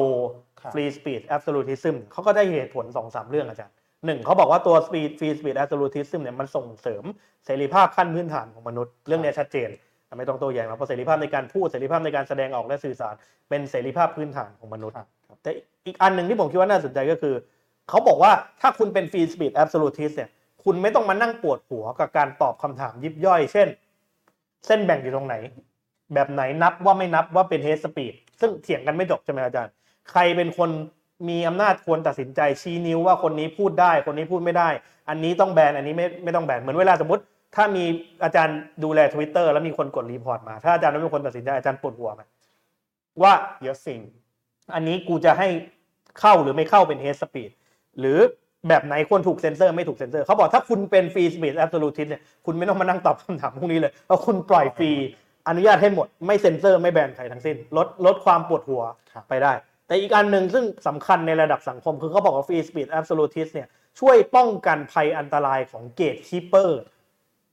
ครับฟรีสปีดแอบสู t ทิซึมเขาก็ได้เหตุผลสองสามเรื่องอาจารย์หนึ่งเขาบอกว่าตัวฟรีฟรีสปีดแอบสู t ทิซึมเนี่ยมันส่งเสริมเสรีภาพขั้นพื้นฐานของมนุษย์เรื่องเนี้ยชัดเจน ไม่ต้องโต้แย้งแล้วเพราะเสรีภาพในการพูดเสรีภาพในการแสดงออกและสื่อสาร เป็นเสรีภาพพื้นฐานของมนุษย์ครับแต่อีกอันหนึ่งที่ผมคิดว่าน่าสนใจก็คือ เขาบอกว่าถ้าคุณเป็นฟรีสปีดแอบสู t ทิสเนี่ยคุณไม่ต้องมานั่งปวดหัวกับการตอบคำถามยิบย่อย เช่น เส้นแบ่งอยู่ตรงไหน แบบไหนนับว่าไม่นับว่าเป็น hate speech ซึ่งเถียงกันไม่จบใช่ไหมอาจารย์ ใครเป็นคนมีอำนาจควรตัดสินใจชี้นิ้วว่าคนนี้พูดได้ คนนี้พูดไม่ได้ อันนี้ต้องแบนอันนี้ไม่ไม่ต้องแบนเหมือนเวลาสมมติ ถ้ามีอาจารย์ดูแล Twitter แล้วมีคนกด report มา ถ้าอาจารย์ไม่เป็นคนตัดสินใจอาจารย์ปวดหัวไหมว่าเยอะสิ่ง อันนี้กูจะให้เข้าหรือไม่เข้าเป็น hate speech หรือแบบไหนควรถูกเซ็นเซอร์ไม่ถูกเซ็นเซอร์เขาบอกถ้าคุณเป็นฟรีสปีดแอบสู t ทิสเนี่ยคุณไม่ต้องมานั่งตอบคำถามพวกนี้เลยเพราะคุณปล่อยฟรีอนุญาตให้หมดไม่เซ็นเซอร์ไม่แบนใครทั้งสิ้น ลดลดความปวดหัวไปได้ แต่อีกอันหนึ่งซึ่งสำคัญในระดับสังคม คือเขาบอกว่าฟรีสปีดแอบสู t ทิสเนี่ยช่วยป้องกันภัยอันตรายของ gatekeeper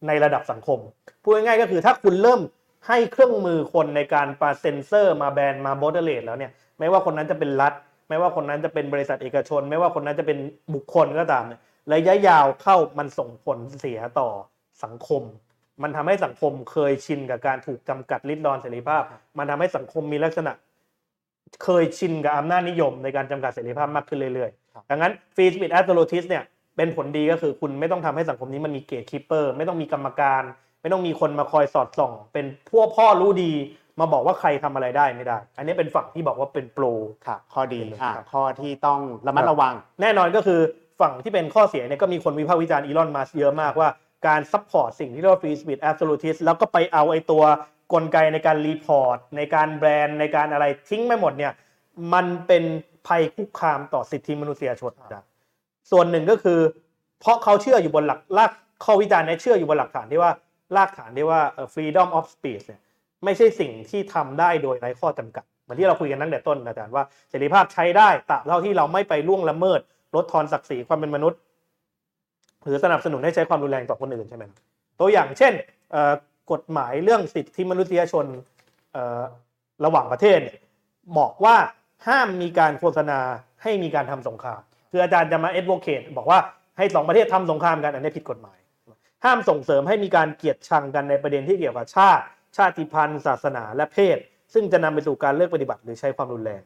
ในระดับสังคม พูดง่ายๆก็คือถ้าคุณเริ่มให้เครื่องมือคนในการมาเซ็นเซอร์มาแบนมาบอ d เล r แล้วเนี่ยไม่ว่าคนนั้นจะเป็นรัฐ ไม่ว่าคนนั้นจะเป็นบริษัทเอกชน ไม่ว่าคนนั้นจะเป็นบุคคลก็ตามเนี่ยระยะยาวเข้ามันส่งผลเสียต่อสังคม มันทำให้สังคมเคยชินกับการถูกจำกัดลิดรอนเสรีภาพ มันทำให้สังคมมีลักษณะ เคยชินกับอำนาจนิยมในการจำกัดเสรีภาพมากขึ้นเรื่อยครับๆดังนั้นฟรีสปีดแอสโ l ทิสเนี่ย เป็นผลดีก็คือคุณไม่ต้องทำให้สังคมนี้มันมี gatekeeper ไม่ต้องมีกรรมการ ไม่ต้องมีคนมาคอยสอดส่อง เป็นพวกพ่อรู้ดีมาบอกว่าใครทำอะไรได้ไม่ได้ อันนี้เป็นฝั่งที่บอกว่าเป็น pro ครับข้อดีเป็นอะครับข้อที่ต้องระมัดระวัง แน่นอนก็คือฝั่งที่เป็นข้อเสียเนี่ยก็มีคนวิพากษ์วิจารณ์อีลอนมัสก์เยอะมากว่าการ support สิ่งที่เรียกว่าฟรีสปีดแอบสู t ทิสแล้วก็ไปเอาไอ้ตัวกลไกในการ report ในการแบรนด์ในการอะไรทิ้งไปหมดเนี่ยมันเป็นภัยคุกคามต่อสิทธิมนุษยชนครับ ส่วนหนึ่งก็คือ เพราะเขาเชื่ออยู่บนหลักรากข้อวิจารณ์เนี้เชื่ออยู่บนหลักฐานที่ว่ารากฐานที่ว่าเออ freedom of speech เนี่ยไม่ใช่สิ่งที่ทำได้โดยไร้ข้อจำกัด เหมือนที่เราคุยกันตั้งแต่ต้นอาจารย์ว่าเสรีภาพใช้ได้ตราบเท่าที่เราไม่ไปล่วงละเมิดลดทอนศักดิ์ศรีความเป็นมนุษย์ หรือสนับสนุนให้ใช้ความรุนแรงต่อคนอื่นใช่ไหมตัวอย่างเช่นกฎหมายเรื่องสิทธิมนุษยชนระหว่างประเทศเนี่ยบอกว่าห้ามมีการโฆษณาให้มีการทำสงคราม คืออาจารย์จะมา advocate บอกว่าให้สองประเทศทำสงครามกันอันนี้ผิดกฎหมาย ห้ามส่งเสริมให้มีการเกลียดชังกันในประเด็นที่เกี่ยวกับชาติ ชาติพันธุ์ ศาสนาและเพศ ซึ่งจะนำไปสู่การเลิกปฏิบัติหรือใช้ความรุนแรง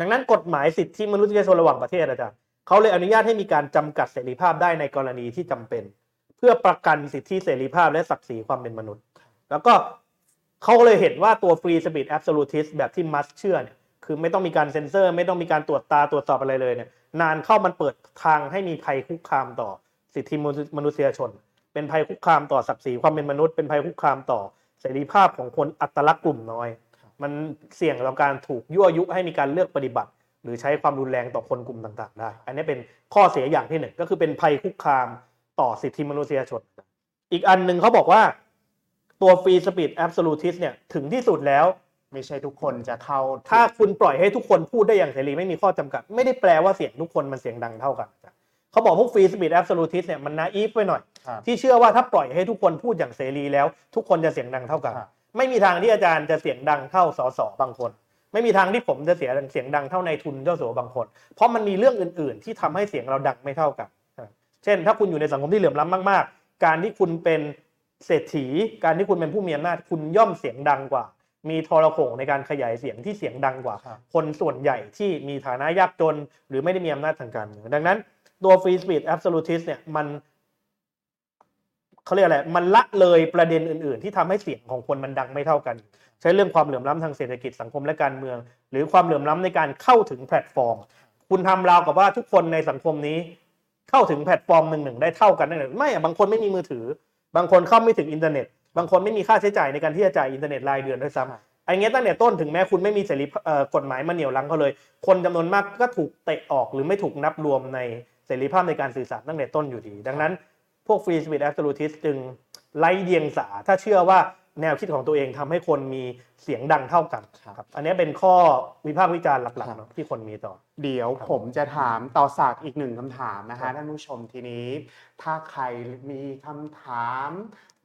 ดังนั้นกฎหมายสิทธิมนุษยชนระหว่างประเทศอาจารย์เขาเลยอนุญาตให้มีการจำกัดเสรีภาพได้ในกรณีที่จำเป็น เพื่อประกันสิทธิเสรีภาพและศักดิ์ศรีความเป็นมนุษย์ แล้วก็เขาเลยเห็นว่าตัว free speech absolutist แบบที่มัสเชื่อเนี่ยคือไม่ต้องมีการเซ็นเซอร์ ไม่ต้องมีการตรวจตาตรวจสอบอะไรเลยเนี่ย นานเข้ามันเปิดทางให้มีภัยคุกคามต่อสิทธิมนุษยชน เป็นภัยคุกคามต่อศักดิ์ศรีความเป็นมนุษย์เป็นภัยคุกคามต่อเสรีภาพของคนอัตลักษณ์กลุ่มน้อย มันเสี่ยงต่อการถูกยั่วยุให้มีการเลือกปฏิบัติ หรือใช้ความรุนแรงต่อคนกลุ่มต่างๆ ได้ อันนี้เป็นข้อเสียอย่างที่หนึ่งก็คือเป็นภัยคุกคามต่อสิทธิมนุษยชน อีกอันหนึ่งเขาบอกว่าตัว free speech absolutist เนี่ยถึงที่สุดแล้ว ไม่ใช่ทุกคนจะเข้า ถ้าคุณปล่อยให้ทุกคนพูดได้อย่างเสรีไม่มีข้อจำกัด ไม่ได้แปลว่าเสียงทุกคนมันเสียงดังเท่ากันอาจารย์เขาบอกพวก free speech absolutist เนี่ยมันนาอีฟไปหน่อยครับที่เชื่อว่าถ้าปล่อยให้ทุกคนพูดอย่างเสรีแล้ว ทุกคนจะเสียงดังเท่ากันครับไม่มีทางที่อาจารย์จะเสียงดังเท่าสสบางคน ไม่มีทางที่ผมจะเสียเสียงดังเท่านายทุนเจ้าสัวบางคน เพราะมันมีเรื่องอื่น ๆ ที่ทำให้เสียงเราดังไม่เท่ากัน เช่น ถ้าคุณอยู่ในสังคมที่เหลื่อมล้ำมาก ๆ การที่คุณเป็นเศรษฐี การที่คุณเป็นผู้มีอำนาจคุณย่อมเสียงดังกว่า มีทรโขงในการขยายเสียงที่เสียงดังกว่าครับคนส่วนใหญ่ที่มีฐานะยากจน หรือไม่ได้มีอำนาจทางการเมืองดังนั้น ตัว free speech absolutist เนี่ยมันเขาเรียกอะไร มันละเลยประเด็นอื่น ๆ ที่ทำให้เสียงของคนมันดังไม่เท่ากัน ใช้เรื่องความเหลื่อมล้ำทางเศรษฐกิจสังคมและการเมือง หรือความเหลื่อมล้ำในการเข้าถึงแพลตฟอร์ม คุณทำราวกับว่าทุกคนในสังคมนี้ เข้าถึงแพลตฟอร์มหนึ่งหนึ่งได้เท่ากันนั่นเองไม่อะบางคนไม่มีมือถือ บางคนเข้าไม่ถึงอินเทอร์เน็ต บางคนไม่มีค่าใช้จ่ายในการที่จะจ่ายอินเทอร์เน็ตรายเดือนด้วยซ้ำไอ้เงี้ยตั้งแต่ต้นถึงแม้คุณไม่มีเสรีเอ่อกฎหมายมาเหนี่ยวรั้งเขาเลย คนจำนวนมากก็ถูกเตะออกหรือไม่ถูกนับรวมในเสรีภาพในการสื่อสารตั้งแต่ต้นอยู่ดี ดังนั้น พวก free speech absolutist จึงไร้เดียงสาถ้าเชื่อว่า แนวคิดของตัวเองทำให้คนมีเสียงดังเท่ากันครับอันนี้เป็นข้อวิพากษ์วิจารณ์หลักๆเนอะที่คนมีต่อ เดี๋ยวครับผมจะถามต่อสักอีกหนึ่งคำถามนะครัฮะบท่านผู้ชมทีนี้ ถ้าใครมีคำถาม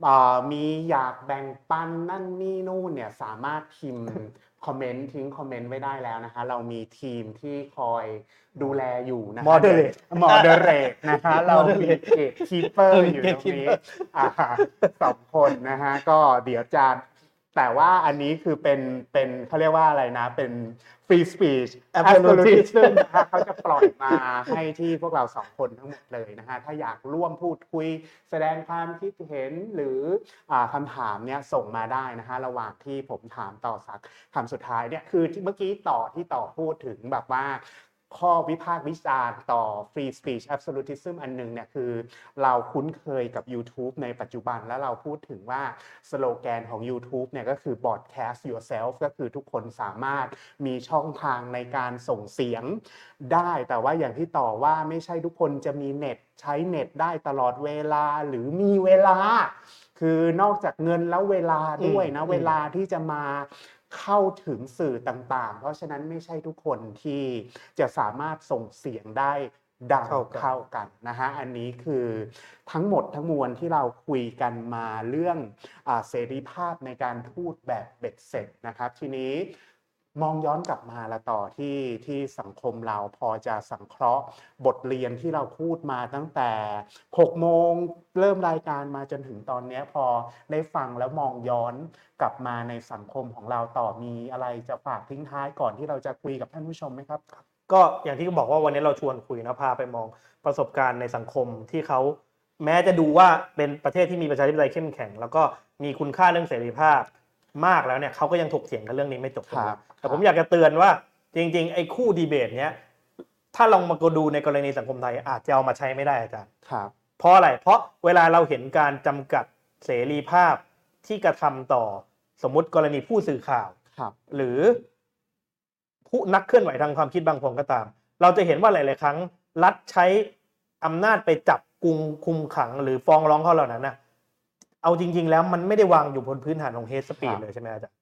อ่ามีอยากแบ่งปันนั่นนี่นู่นเนี่ยสามารถพิมพ์ คอมเมนต์ทิ้งคอมเมนต์ไว้ได้แล้วนะคะ เรามีทีมที่คอยดูแลอยู่นะคะ Moderate moderate นะคะ เรามี Moderate เกตคีเปอร์อยู่ตรงนี้ Gatekeeper อ่าสองคนนะฮะก็เดี๋ยวจะ แต่ว่าอันนี้คือเป็นเป็นเขาเรียกว่าอะไรนะ เป็น free speech Absolutist absolutism นะฮะเขาจะปล่อยมาให้ที่พวกเราสองคนทั้งหมดเลยนะฮะถ้าอยากร่วมพูดคุยแสดงความคิดเห็นหรืออาคำถามเนี่ยส่งมาได้นะฮะระหว่างที่ผมถามต่อสักคำสุดท้ายเนี่ยคือที่เมื่อกี้ต่อที่ต่อพูดถึงแบบว่า ข้อวิพากษ์วิจารณ์ต่อ free speech absolutism อันหนึงเนี่ยคือเราคุ้นเคยกับ YouTube ในปัจจุบันแล้วเราพูดถึงว่าสโลแกนของ YouTube เนี่ยก็คือ broadcast yourself ก็คือทุกคนสามารถมีช่องทางในการส่งเสียงได้ แต่ว่าอย่างที่ต่อว่าไม่ใช่ทุกคนจะมีเน็ตใช้เน็ตได้ตลอดเวลาหรือมีเวลา คือนอกจากเงินแล้วเวลาด้วยนะอืมเวลาที่จะมา เข้าถึงสื่อต่างๆ เพราะฉะนั้นไม่ใช่ทุกคนที่จะสามารถส่งเสียงได้ดังเท่ากันเท่ากันนะฮะอันนี้คือทั้งหมดทั้งมวลที่เราคุยกันมาเรื่องอาเสรีภาพในการพูดแบบเบ็ดเสร็จนะครับ ทีนี้ มองย้อนกลับมาละต่อที่ที่สังคมเราพอจะสังเคราะห์บทเรียนที่เราพูดมาตั้งแต่6โมงเริ่มรายการมาจนถึงตอนนี้พอได้ฟังแล้วมองย้อนกลับมาในสังคมของเราต่อมีอะไรจะฝากทิ้งท้ายก่อนที่เราจะคุยกับท่านผู้ชมไหมครับก็อย่างที่บอกว่าวันนี้เราชวนคุยนะพาไปมองประสบการณ์ในสังคมที่เขาแม้จะดูว่าเป็นประเทศที่มีประชาธิปไตยเข้มแข็ง แล้วก็มีคุณค่าเรื่องเสรีภาพ มากแล้วเนี่ยเขาก็ยังถกเถียงกันเรื่องนี้ไม่จบครับแต่ผมอยากจะเตือนว่าจริงๆไอ้คู่ดีเบตเนี้ยถ้าลองมาดูในกรณีสังคมไทยอาจจะเอามาใช้ไม่ได้อาจารย์ครับเพราะอะไร เพราะเวลาเราเห็นการจำกัดเสรีภาพที่กระทำต่อสมมติกรณีผู้สื่อข่าวครับ หรือ ผู้นักเคลื่อนไหวทางความคิดบางคนก็ตาม เราจะเห็นว่าหลาย ๆ ครั้ง รัฐใช้อำนาจไปจับกุมคุมขัง หรือฟ้องร้องเขาเหล่านั้นนะ เอาจริง ๆ แล้วมันไม่ได้วางอยู่บนพื้นฐานของเฮสปีดครับเลยใช่ไหมอาจารย์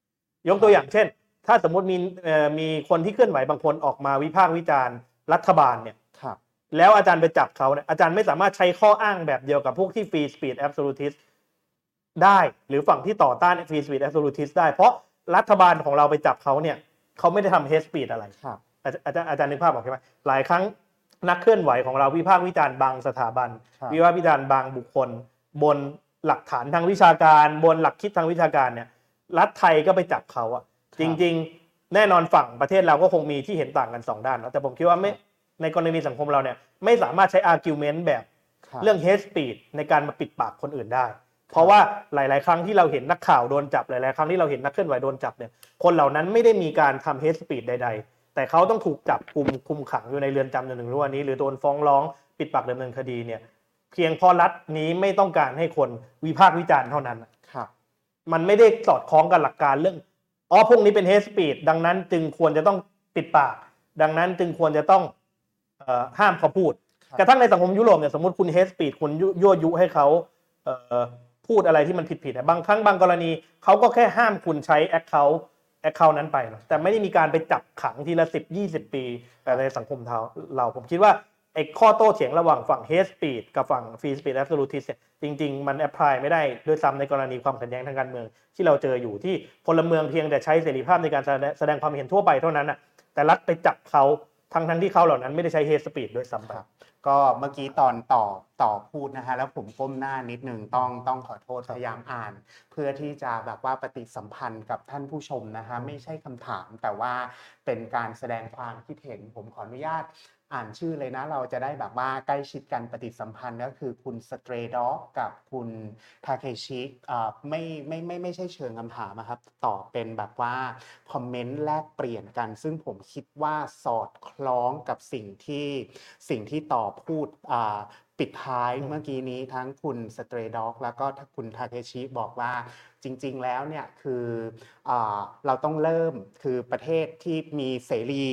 ยกตัวอย่างเช่น ถ้าสมมติมีเอ่อมีคนที่เคลื่อนไหวบางคนออกมาวิพากษ์วิจารณ์รัฐบาลเนี่ยครับแล้วอาจารย์ไปจับเขาเนี่ยอาจารย์ไม่สามารถใช้ข้ออ้างแบบเดียวกับพวกที่ฟรีสปีดแอบสู t ิสได้หรือฝั่งที่ต่อต้านฟรีสปีดแอบสู t ิสได้ เพราะรัฐบาลของเราไปจับเขาเนี่ยเขาไม่ได้ทำ hate speech อะไรครับอาจอาจารย์อาจารย์นึกภาพออกใช่ไหมหลายครั้งนักเคลื่อนไหวของเราวิพากษ์วิจารณ์บางสถาบันครับวิพากษ์วิจารณ์บางบุคคล บน หลักฐานทางวิชาการ บนหลักคิดทางวิชาการเนี่ยรัฐไทยก็ไปจับเขาอะจริง ๆ แน่นอนฝั่งประเทศเราก็คงมีที่เห็นต่างกันสองด้านเนอะแต่ผมคิดว่าไม่ในกรณีสังคมเราเนี่ยไม่สามารถใช้อาร์กิวเมนต์แบบครับเรื่อง hate speech ในการมาปิดปากคนอื่นได้ เพราะว่าหลาย ๆ ครั้งที่เราเห็นนักข่าวโดนจับหลาย ๆ ครั้งที่เราเห็นนักเคลื่อนไหวโดนจับเนี่ยคนเหล่านั้นไม่ได้มีการทำ hate speech ใด ๆ แต่เขาต้องถูกจับกลุ่มคุมขังอยู่ในเรือนจำจนถึงทุกวันนี้ หรือโดนฟ้องร้องปิดปากดำเนินคดีเนี่ย เพียงเพราะรัฐนี้ไม่ต้องการให้คนวิพากษ์วิจารณ์เท่านั้นครับมันไม่ได้สอดคล้องกับหลักการเรื่องอ๋อพวกนี้เป็น hate speech ดังนั้นจึงควรจะต้องปิดปาก ดังนั้นจึงควรจะต้องเอ่อห้ามเขาพูดครับกระทั่งในสังคมยุโรปเนี่ยสมมติคุณ hate speech คุณยุยั่วยุให้เขาเอ่อพูดอะไรที่มันผิดๆเนี่ยบางครั้งบางกรณีเขาก็แค่ห้ามคุณใช้ account account นั้นไปเนอะแต่ไม่ได้มีการไปจับขังทีละสิบยี่สิบปีแต่ในสังคมเราเราผมคิดว่า ไอ้ข้อโต้เถียงระหว่างฝั่ง hate speech กับฝั่ง free speech absolutist เนี่ยจริง ๆ มัน apply ไม่ได้ด้วยซ้ำในกรณีความขัดแย้งทางการเมือง ที่เราเจออยู่ที่พลเมืองเพียงแต่ใช้เสรีภาพในการแสดงแสดงความเห็นทั่วไปเท่านั้นน่ะแต่รัฐไปจับเขาทั้งทั้งๆที่เขาเหล่านั้นไม่ได้ใช้ hate speech ด้วยซ้ำไปครับก็เมื่อกี้ตอนต่อต่อพูดนะฮะแล้วผมก้มหน้านิดนึงต้องต้องขอโทษครับพยายามอ่าน เพื่อที่จะแบบว่าปฏิสัมพันธ์กับท่านผู้ชมนะฮะไม่ใช่คำถามแต่ว่าเป็นการแสดงความคิดเห็นผมขออนุญาต อ่านชื่อเลยนะเราจะได้แบบว่าใกล้ชิดกันปฏิสัมพันธ์ก็คือคุณสเตรด็อกกับคุณทาเคชิอ่าไม่ไม่ไม่ไม่ใช่เชิงคำถามนะครับตอบเป็นแบบว่าคอมเมนต์แลกเปลี่ยนกัน ซึ่งผมคิดว่าสอดคล้องกับสิ่งที่สิ่งที่ต่อพูดอ่าปิดท้ายอืมเมื่อกี้นี้ทั้งคุณสเตรด็อกแล้วก็คุณทาเคชิบอกว่าจริง ๆ แล้วเนี่ยคืออาเราต้องเริ่มคือประเทศที่มีเสรี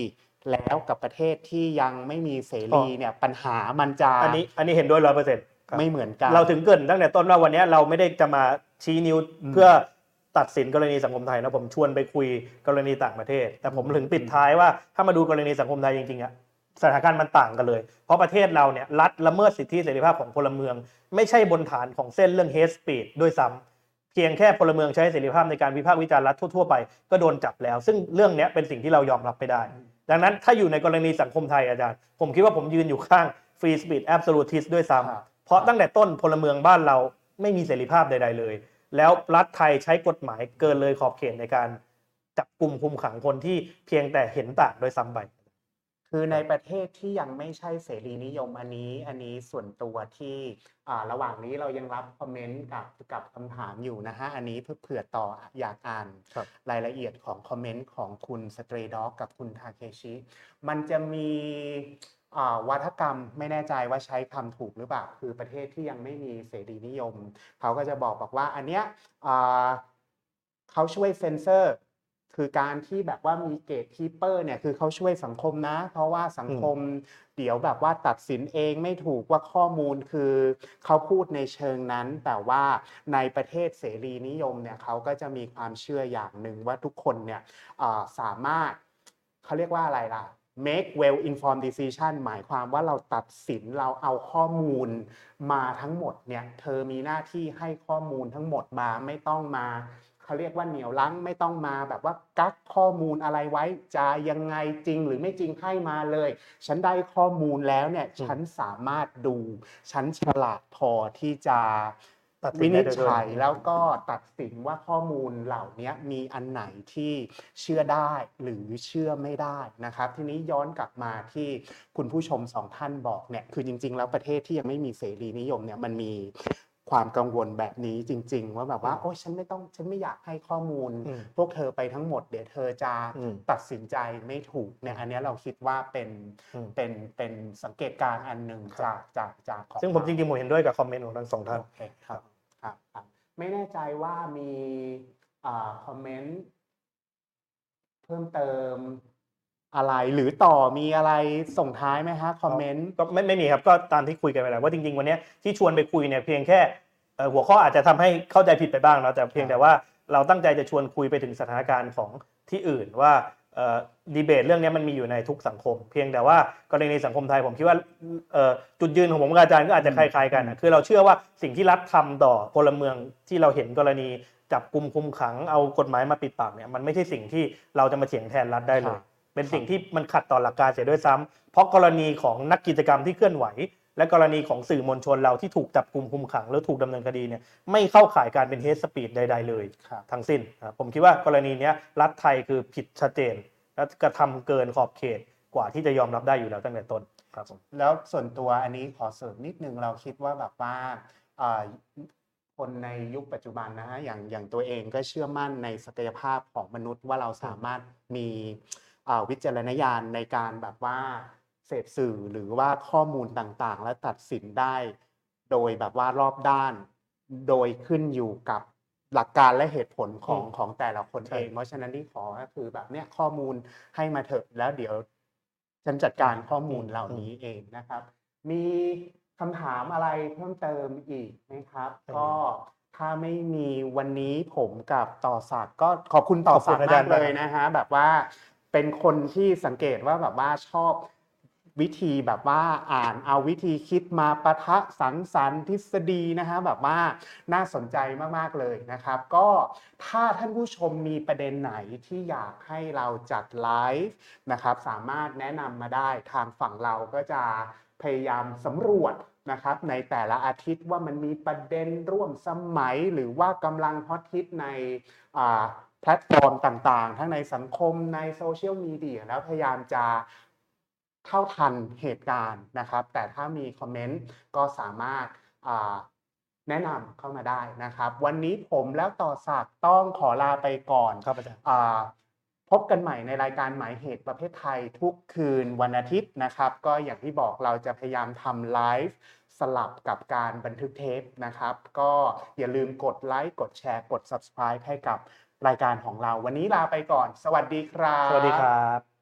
แล้วกับประเทศที่ยังไม่มีเสรีเนี่ยปัญหามันจะอันนี้อันนี้เห็นด้วยร้อยเปอร์เซ็นต์ไม่เหมือนกัน เราถึงเกรินตั้งแต่ต้นว่าวันนี้เราไม่ได้จะมาชี้นิ้วอืมเพื่อตัดสินกรณีสังคมไทยนะผมชวนไปคุยกรณีต่างประเทศ แต่ผมถึงปิดท้ายว่าถ้ามาดูกรณีสังคมไทยจริงๆอะสถานการณ์มันต่างกันเลย เพราะประเทศเราเนี่ยรัฐละเมิดสิทธิเสรีภาพของพลเมือง ไม่ใช่บนฐานของเส้นเรื่อง hate speech ด้วยซ้ำเพียงแค่พลเมืองใช้เสรีภาพในการวิพากษ์วิจารณ์รัฐทั่วๆไปก็โดนจับแล้ว ซึ่งเรื่องเนี้ยเป็นสิ่งที่เรายอมรับไม่ได้ ดังนั้นถ้าอยู่ในกรณีสังคมไทยอาจารย์ ผมคิดว่าผมยืนอยู่ข้าง free speech absolutist ด้วยซ้ำครับเพราะตั้งแต่ต้นพลเมืองบ้านเราไม่มีเสรีภาพใด ๆ เลย แล้วรัฐไทยใช้กฎหมายเกินเลยขอบเขตในการจับกลุ่มคุมขังคนที่เพียงแต่เห็นต่างโดยซ้ำไป คือในประเทศที่ยังไม่ใช่เสรีนิยมอันนี้อันนี้ส่วนตัวที่อ่าระหว่างนี้เรายังรับคอมเมนต์กับกับคำถามอยู่นะฮะอันนี้เพื่อเผื่อต่ออยากอ่านครับรายละเอียดของคอมเมนต์ของคุณสเตรด็อกกับคุณทาเคชิมันจะมีอ่าวัฒกรรมไม่แน่ใจว่าใช้คำถูกหรือเปล่าคือประเทศที่ยังไม่มีเสรีนิยม เขาก็จะบอกบอกว่าอันเนี้ยอ่าเขาช่วยเซ็นเซอร์ คือการที่แบบว่ามีเกตคีเปอร์เนี่ยคือเขาช่วยสังคมนะ เพราะว่าสังคมเดี๋ยวแบบว่าตัดสินเองไม่ถูกว่าข้อมูลคือเขาพูดในเชิงนั้น แต่ว่าในประเทศเสรีนิยมเนี่ยเขาก็จะมีความเชื่ออย่างหนึ่งว่าทุกคนเนี่ยอ่าสามารถเขาเรียกว่าอะไรล่ะ make well informed decision หมายความว่าเราตัดสินเราเอาข้อมูลมาทั้งหมดเนี่ยเธอมีหน้าที่ให้ข้อมูลทั้งหมดมาไม่ต้องมา เขาเรียกว่าเหนียวลังไม่ต้องมาแบบว่ากักข้อมูลอะไรไว้ จะยังไงจริงหรือไม่จริงให้มาเลย ฉันได้ข้อมูลแล้วเนี่ยอืมฉันสามารถดู ฉันฉลาดพอที่จะตัดสิวินได้นิจโดยฉัยโดยแล้วก็ตัดสินว่าข้อมูลเหล่านี้มีอันไหนที่เชื่อได้หรือเชื่อไม่ได้นะครับ ทีนี้ย้อนกลับมาที่คุณผู้ชมสองท่านบอกเนี่ยคือจริง ๆ แล้วประเทศที่ยังไม่มีเสรีนิยมเนี่ยมันมี ความกังวลแบบนี้จริง ๆ ว่าแบบว่าอืมโอ้ฉันไม่ต้องฉันไม่อยากให้ข้อมูลอืมพวกเธอไปทั้งหมดเดี๋ยวเธอจะอืมตัดสินใจไม่ถูกเนี่ยอันเนี้ยเราคิดว่าเป็นอืมเป็นเป็นสังเกตการณ์อันหนึ่งครับจากจากจากของซึ่งผมจริงๆผมเห็นด้วยกับคอมเมนต์ของทั้งสองท่านโอเคครับครับครับไม่แน่ใจว่ามีอ่าคอมเมนต์เพิ่มเติมอะไรหรือต่อมีอะไรส่งท้ายไหมฮะคอมเมนต์ก็ไม่ไม่มีครับก็ตามที่คุยกันไปแล้วว่าจริง ๆ วันเนี้ยที่ชวนไปคุยเนี่ยเพียงแค่เอ่อ หัวข้ออาจจะทำให้เข้าใจผิดไปบ้างเนาะแต่เพียงแต่ว่าเราตั้งใจจะชวนคุยไปถึงสถานการณ์ของที่อื่นว่าดีเบตเรื่องเนี้ยมันมีอยู่ในทุกสังคม เพียงแต่ว่ากรณีสังคมไทยผมคิดว่าเอ่อจุดยืนของผมกับอาจารย์ก็อาจจะคล้ายๆกันนะคือเราเชื่อว่าสิ่งที่รัฐทำต่อพลเมืองที่เราเห็นกรณีจับกลุ่มคุมขังเอากฎหมายมาปิดปากเนี่ยมันไม่ใช่สิ่งที่เราจะมาเถียงแทนรัฐได้เลย เป็นสิ่งที่มันขัดต่อหลักการเสียด้วยซ้ำเพราะกรณีของนักกิจกรรมที่เคลื่อนไหว และกรณีของสื่อมวลชนเราที่ถูกจับกลุ่มคุมขังหรือถูกดำเนินคดีเนี่ยไม่เข้าข่ายการเป็นเฮสสปีดใด ๆ เลยครับทั้งสิ้นนะครับผมคิดว่ากรณีเนี้ยรัฐไทยคือผิดชัดเจน และกระทำเกินขอบเขตกว่าที่จะยอมรับได้อยู่แล้วตั้งแต่ต้นครับผมแล้วส่วนตัวอันนี้ขอเสริมนิดนึงเราคิดว่าแบบว่าอ่าคนในยุคปัจจุบันนะฮะอย่างอย่างตัวเองก็เชื่อมั่นในศักยภาพของมนุษย์ว่าเราสามารถมีอ่าวิจารณญาณในการแบบว่า เสพสื่อหรือว่าข้อมูลต่างๆ และตัดสินได้ โดยแบบว่ารอบด้าน โดยขึ้นอยู่กับหลักการและเหตุผลของอืมของแต่ละคนใช่เอง เพราะฉะนั้นที่ขอก็คือแบบเนี้ยข้อมูลให้มาเถอะแล้วเดี๋ยวฉันจัดการข้อมูลเหล่านี้เองนะครับ มีคำถามอะไรเพิ่มเติมอีกไหมครับ ก็ถ้าไม่มีวันนี้ผมกับต่อศักดิ์ก็ขอบคุณต่อศักดิ์ขอบคุณอาจามารกย์เลยนะฮะแบบว่าเป็นคนที่สังเกตว่าแบบว่าชอบ วิธีแบบว่าอ่านเอาวิธีคิดมาปะทะสังสรรค์ทฤษฎีนะฮะแบบว่าน่าสนใจมาก ๆ เลยนะครับ ก็ถ้าท่านผู้ชมมีประเด็นไหนที่อยากให้เราจัดไลฟ์นะครับสามารถแนะนำมาได้ทางฝั่งเราก็จะพยายามสำรวจนะครับในแต่ละอาทิตย์ว่ามันมีประเด็นร่วมสมัยหรือว่ากำลังฮอตฮิตในแพลตฟอร์มต่างๆ ทั้งในสังคมในโซเชียลมีเดียแล้วพยายามจะ เท่าทันเหตุการณ์นะครับ แต่ถ้ามีคอมเมนต์ก็สามารถอ่าแนะนำเข้ามาได้นะครับ วันนี้ผมแล้วต่อศักดิ์ต้องขอลาไปก่อนครับอาจารย์อ่าพบกันใหม่ในรายการหมายเหตุประเพทไทยทุกคืนวันอาทิตย์นะครับ ก็อย่างที่บอกเราจะพยายามทำไลฟ์สลับกับการบันทึกเทปนะครับ ก็อย่าลืมกดไลค์กดแชร์กด subscribe ให้กับรายการของเรา วันนี้ลาไปก่อน สวัสดีครับ สวัสดีครับ